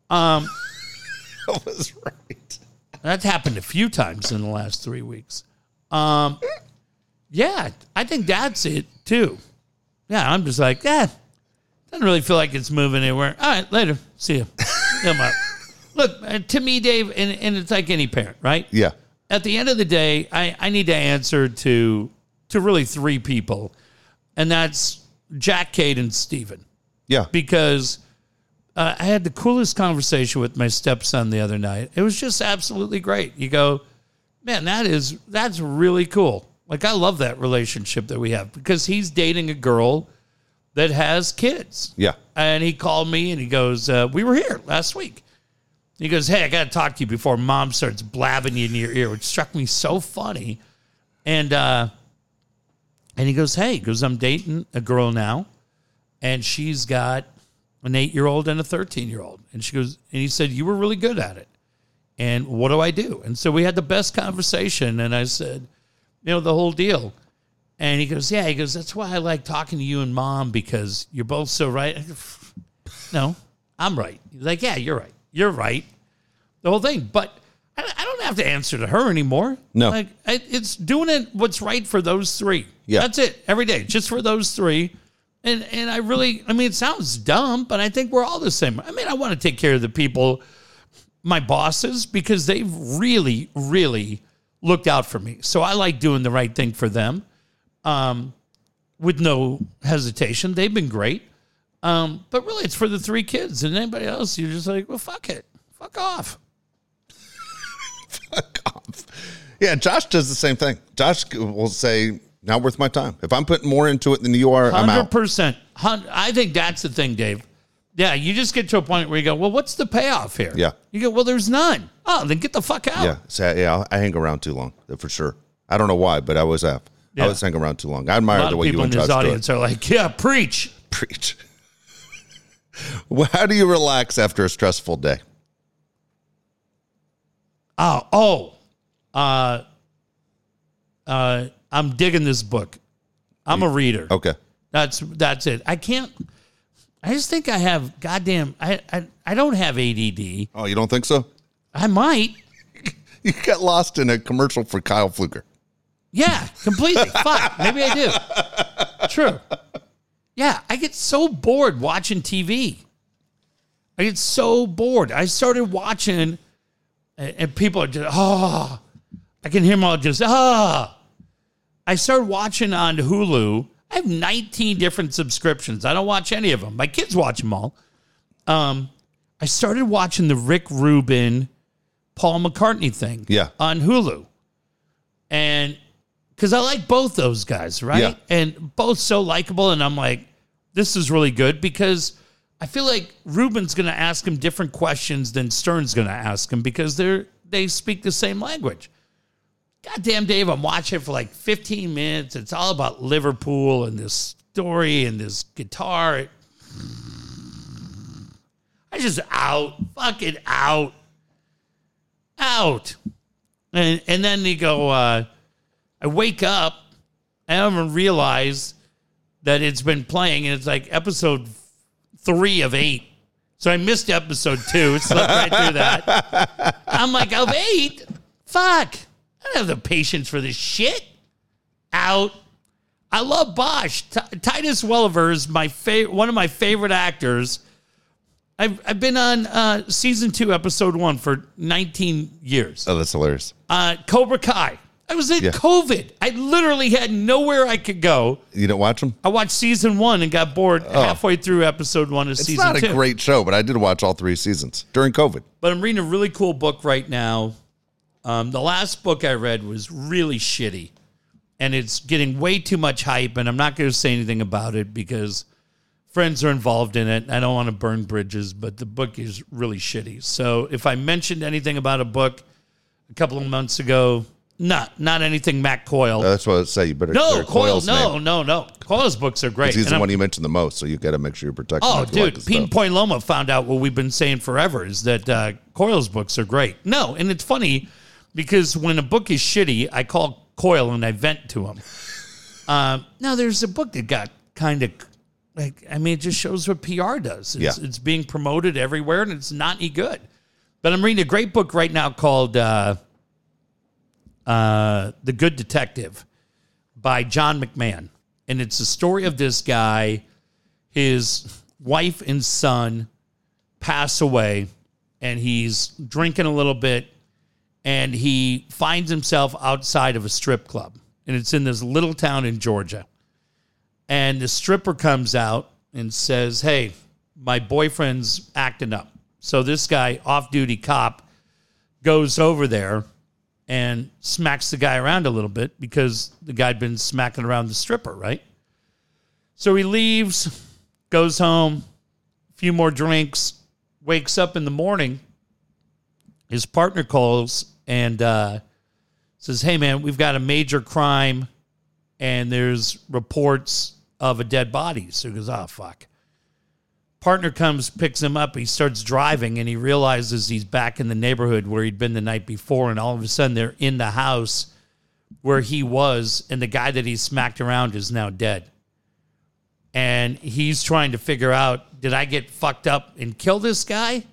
Um, That was right. That's happened a few times in the last three weeks. Um, yeah, I think that's it too. Yeah, I'm just like, yeah, doesn't really feel like it's moving anywhere. All right, later. See you. Look, uh, to me, Dave, and, and it's like any parent, right? Yeah. At the end of the day, I, I need to answer to to really three people, and that's Jack, Kate, and Steven. Yeah. because uh, I had the coolest conversation with my stepson the other night. It was just absolutely great. You go, man, that is that's really cool. Like I love that relationship that we have because he's dating a girl that has kids. Yeah. And he called me and he goes, uh, "We were here last week." He goes, "Hey, I got to talk to you before mom starts blabbing you in your ear," which struck me so funny. And uh, and he goes, "Hey," he goes, "I'm dating a girl now, and she's got an eight year old and a 13 year old. And she goes, and he said, You were really good at it. And what do I do? And so we had the best conversation. And I said, You know, the whole deal. And he goes, Yeah. He goes, That's why I like talking to you and mom because you're both so right. Go, no, I'm right. He's like, Yeah, you're right. You're right. The whole thing. But I, I don't have to answer to her anymore. No. Like, it's doing it what's right for those three. Yeah. That's it. Every day, just for those three. And and I really, I mean, it sounds dumb, but I think we're all the same. I mean, I want to take care of the people, my bosses, because they've really, really looked out for me. So I like doing the right thing for them, um, with no hesitation. They've been great. Um, but really, it's for the three kids and anybody else. You're just like, well, fuck it, fuck off. Fuck off. Yeah, Josh does the same thing. Josh will say, "Not worth my time. If I'm putting more into it than you are, I'm out. Hundred out." percent. I think that's the thing, Dave. Yeah, you just get to a point where you go, well, what's the payoff here? Yeah. You go, well, there's none. Oh, then get the fuck out. Yeah, so, yeah, I hang around too long for sure. I don't know why, but I always have. I was hanging around too long. I admire the way you people in and this Josh do it. audience are like, yeah, preach. Preach. well, how do you relax after a stressful day? Oh, oh, uh, uh, I'm digging this book. I'm a reader. Okay. That's that's it. I can't. I just think I have goddamn. I I, I don't have ADD. Oh, you don't think so? I might. You got lost in a commercial for Kyle Fluker. Yeah, completely. Fuck. Maybe I do. True. Yeah, I get so bored watching TV. I get so bored. I started watching, and, and people are just, oh, I can hear them all just, ah. I started watching on Hulu. I have 19 different subscriptions. I don't watch any of them. My kids watch them all. Um, I started watching the Rick Rubin, Paul McCartney thing Yeah. on Hulu. And because I like both those guys, right? Yeah. And both so likable. And I'm like, this is really good because I feel like Rubin's going to ask him different questions than Stern's going to ask him because they're they speak the same language. Goddamn, Dave, I'm watching for like 15 minutes. It's all about Liverpool and this story and this guitar. I just out, fucking out, out. And and then they go, uh, I wake up, I haven't realized that it's been playing, and it's like episode three of eight. So I missed episode two, slept right through that. I'm like, of eight? Fuck. I don't have the patience for this shit. Out. I love Bosch. T- Titus Welliver is my favorite, one of my favorite actors. I've, I've been on uh, season two, episode one for 19 years. Oh, that's hilarious. Uh, Cobra Kai. I was in Yeah. COVID. I literally had nowhere I could go. You don't watch them? I watched season one and got bored halfway through episode one of Oh. It's season not a two. great show, but I did watch all three seasons during COVID. but I'm reading a really cool book right now. Um, the last book I read was really shitty, and it's getting way too much hype. And I'm not going to say anything about it because friends are involved in it. I don't want to burn bridges, but the book is really shitty. So if I mentioned anything about a book a couple of months ago, not not anything Matt Coyle. That's what I say. You better no, Coyle. No, name. no, no. Coyle's books are great. He's the I'm- one you mentioned the most, so you got to make sure you're him. Oh, like dude, Pete. Point Loma found out what we've been saying forever is that uh, Coyle's books are great. No, and it's funny because when a book is shitty, I call Coyle and I vent to him. Uh, now, there's a book that got kind of like, I mean, it just shows what PR does. It's, Yeah. it's being promoted everywhere and it's not any good. But I'm reading a great book right now called uh, uh, The Good Detective by John McMahon. And it's the story of this guy, his wife and son pass away, and he's drinking a little bit, and he finds himself outside of a strip club. And it's in this little town in Georgia. And the stripper comes out and says, Hey, my boyfriend's acting up. So this guy, off duty cop, goes over there and smacks the guy around a little bit because the guy had been smacking around the stripper, right? So he leaves, goes home, a few more drinks, wakes up in the morning. His partner calls and uh, says, Hey, man, we've got a major crime and there's reports of a dead body. So he goes, Oh, fuck. Partner comes, picks him up. He starts driving, and he realizes he's back in the neighborhood where he'd been the night before. And all of a sudden, they're in the house where he was, and the guy that he smacked around is now dead. And he's trying to figure out: Did I get fucked up and kill this guy,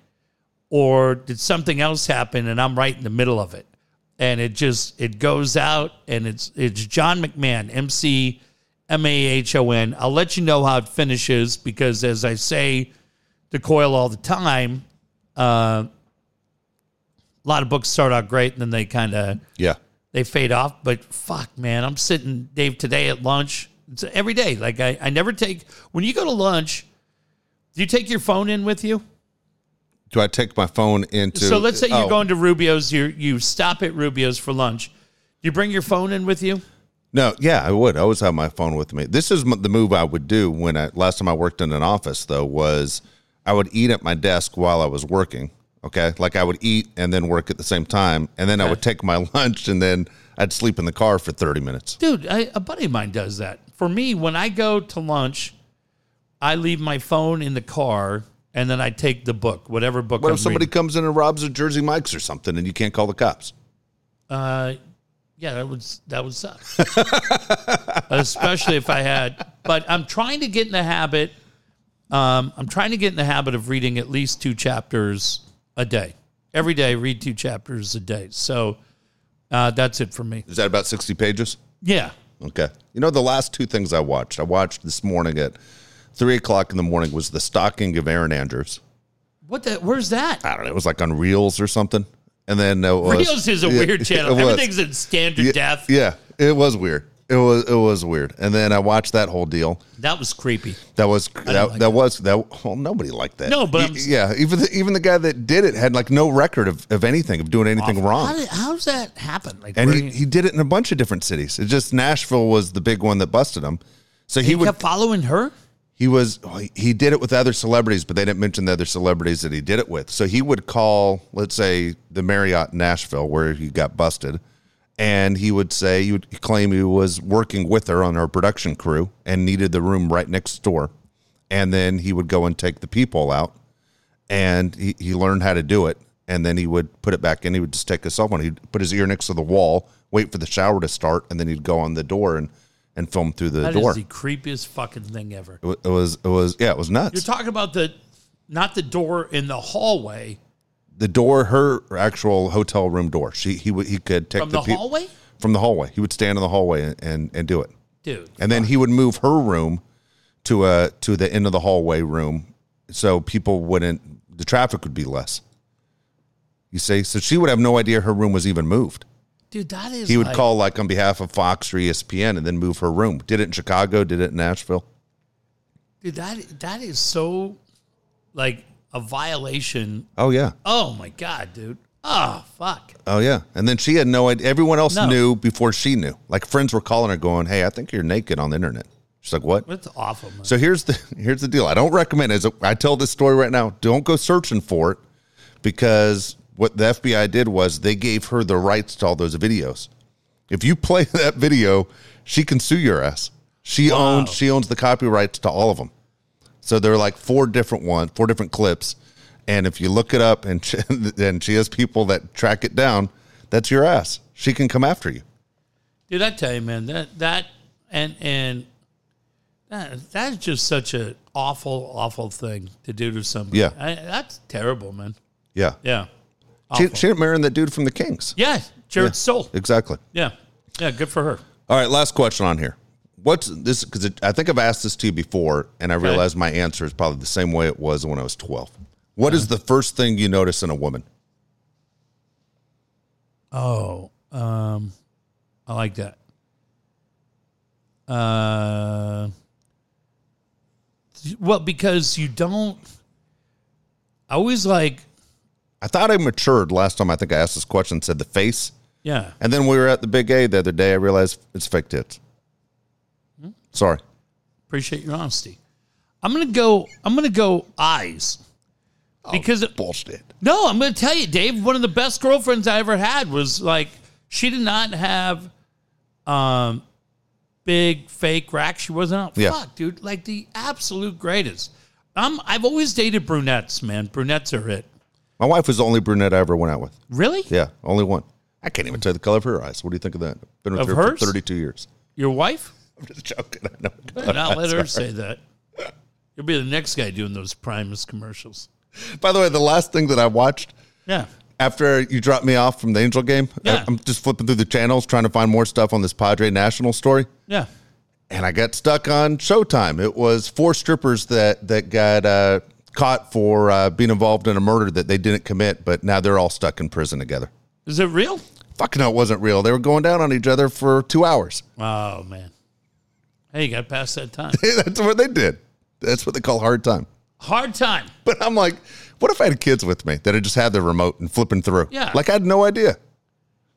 or did something else happen? And I'm right in the middle of it. And it just it goes out, and it's it's John McMahon, MC M A H O N. I'll let you know how it finishes because, as I say to Coyle all the time, uh, a lot of books start out great and then they kind of Yeah. they fade off. But fuck, man, I'm sitting Dave today at lunch. It's every day. Like I, I never take when you go to lunch. Do you take your phone in with you? Do I take my phone into? so let's say you're oh, going to Rubio's. You you stop at Rubio's for lunch. You bring your phone in with you. No, yeah, I would. I always have my phone with me. This is the move I would do when I last time I worked in an office though was I would eat at my desk while I was working. Okay, like I would eat and then work at the same time, and then I would take my lunch and then I'd sleep in the car for thirty minutes. Dude, I, a buddy of mine does that. For me, when I go to lunch, I leave my phone in the car and then I take the book, whatever book. What I'm if somebody reading. comes in and robs a Jersey Mike's or something, and you can't call the cops? Uh, yeah, that would that would suck. Especially if I had. But I'm trying to get in the habit. Um, I'm trying to get in the habit of reading at least two chapters a day. Every day, read two chapters a day. So uh, that's it for me. Is that about sixty pages? Yeah. Okay. You know, the last two things I watched, I watched this morning at three o'clock in the morning was the stalking of Erin Andrews. What the? Where's that? I don't know. It was like on Reelz or something. And then uh, it was, Reelz is a Yeah, weird channel. Everything's in standard yeah, depth. Yeah, it was weird. It was it was weird. And then I watched that whole deal. That was creepy. That was that, like that that. was that. Well, nobody liked that. No, but I'm- yeah, even the, even the guy that did it had like no record of, of anything of doing anything How wrong. did, how's that happen? Like, and he, he did it in a bunch of different cities. It just Nashville was the big one that busted him. So he, he would kept following her. He was he did it with other celebrities, but they didn't mention the other celebrities that he did it with. So he would call, let's say, the Marriott Nashville where he got busted, and he would say he would claim he was working with her on her production crew and needed the room right next door, and then he would go and take the people out, and he, he learned how to do it, and then he would put it back in. He would just take his cell phone, he'd put his ear next to the wall, wait for the shower to start, and then he'd go on the door and and film through the That door. That is the creepiest fucking thing ever. It wa- it was it was yeah, it was nuts. You're talking about the not the door in the hallway the door, her actual hotel room door. She he would he could take from the, the pe- hallway, from the hallway. He would stand in the hallway and, and and do it, dude. and then he would move her room to a to the end of the hallway room, so people wouldn't the traffic would be less. You see, so she would have no idea her room was even moved. Dude, that is. He would like- call like on behalf of Fox or ESPN and then move her room. Did it in Chicago. Did it in Nashville. Dude, that that is so like a violation. Oh yeah. Oh my god, dude. Oh fuck. Oh yeah, and then she had no idea. Everyone else No. knew before she knew. Like friends were calling her, going, "Hey, I think you're naked on the internet." She's like, "What?" That's awful, man. So here's the here's the deal. I don't recommend it. As I tell this story right now, don't go searching for it because what the FBI did was they gave her the rights to all those videos. If you play that video, she can sue your ass. She Wow. owns she owns the copyrights to all of them. So there are like four different ones, four different clips, and if you look it up and she, and she has people that track it down, that's your ass. She can come after you. Dude, I tell you, man, that that and and that that's just such a awful, awful thing to do to somebody. Yeah. I, that's terrible, man. Yeah. Yeah, Awful. didn't marry that dude from the Kings. yeah, Jarret Stoll. Exactly. Yeah, yeah, good for her. All right, last question on here. What's this? Because I think I've asked this to you before, and I realized my answer is probably the same way it was when I was 12. What is the first thing you notice in a woman? Oh, um, I like that. Uh, well, because you don't. I always like, I thought I matured last time I think I asked this question, and said the face. yeah. And then we were at the Big A the other day. I realized it's fake tits. Sorry. Appreciate your honesty. I'm gonna go. I'm gonna go eyes. Because Bullshit. no, I'm gonna tell you, Dave. One of the best girlfriends I ever had was like she did not have um big fake rack. She wasn't out. Yeah. Fuck, dude. Like the absolute greatest. I'm, I've always dated brunettes, man. Brunettes are it. My wife was the only brunette I ever went out with. Really? Yeah, only one. I can't even tell you the color of her eyes. What do you think of that? Been with Of her hers? for 32 years. Your wife? I'm just joking. I know. Better not let her say that. You'll be the next guy doing those Primus commercials. By the way, the last thing that I watched Yeah. after you dropped me off from the Angel game, Yeah. I'm just flipping through the channels trying to find more stuff on this Padre National story. Yeah. and I got stuck on Showtime. It was four strippers that that got uh, caught for uh, being involved in a murder that they didn't commit, but now they're all stuck in prison together. Is it real? Fuck no, it wasn't real. They were going down on each other for two hours. Oh, man. Hey, you got to pass that time. That's what they did. That's what they call hard time. Hard time. But I'm like, what if I had kids with me that had just had the remote and flipping through? Yeah. Like I had no idea.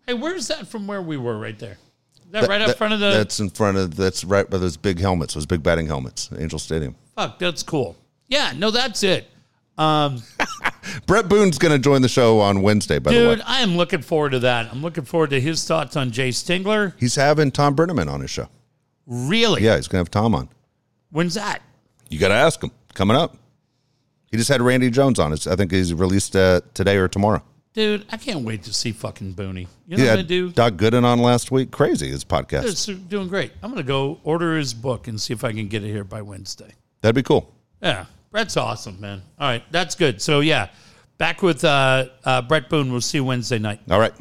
Hey, where's that from where we were right there? Is that, right up That- front of the. That's in front of. That's right by those big helmets, those big batting helmets, Angel Stadium. Fuck, that's cool. Yeah, no, that's it. Um, Bret Boone's going to join the show on Wednesday. By the way. dude, way, I am looking forward to that. I'm looking forward to his thoughts on Jay Stingler. he's having Tom Brenneman on his show. Really? Yeah, he's going to have Tom on. When's that? You got to ask him. Coming up. He just had Randy Jones on. It's, I think he's released uh, today or tomorrow. Dude, I can't wait to see fucking Booney. You know He what I'm going to do? Doc Gooden on last week. Crazy, his podcast. It's doing great. I'm going to go order his book and see if I can get it here by Wednesday. That'd be cool. Yeah, Brett's awesome, man. All right, that's good. So, yeah, back with uh, uh, Bret Boone. We'll see you Wednesday night. All right.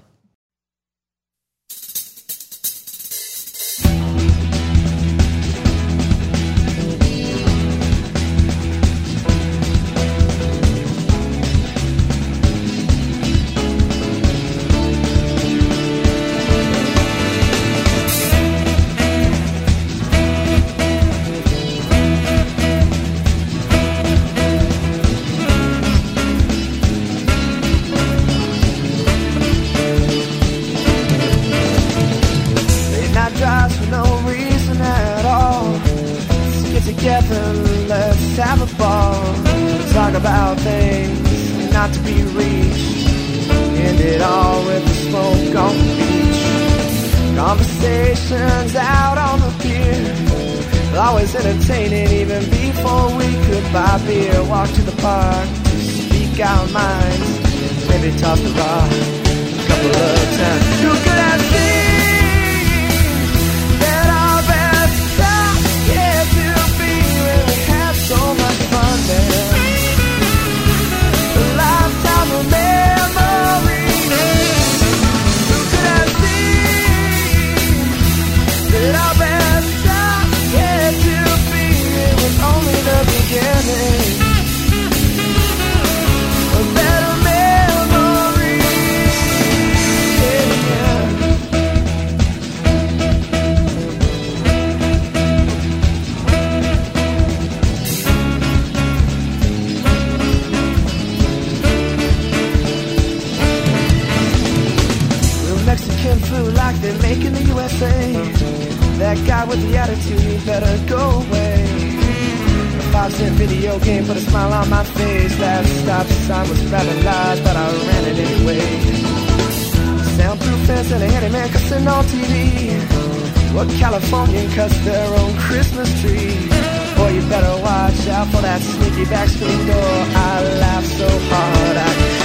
Handyman on TV. What Californian cuts their own Christmas tree? Boy, you better watch out for that sneaky back screen door. I laughed so hard I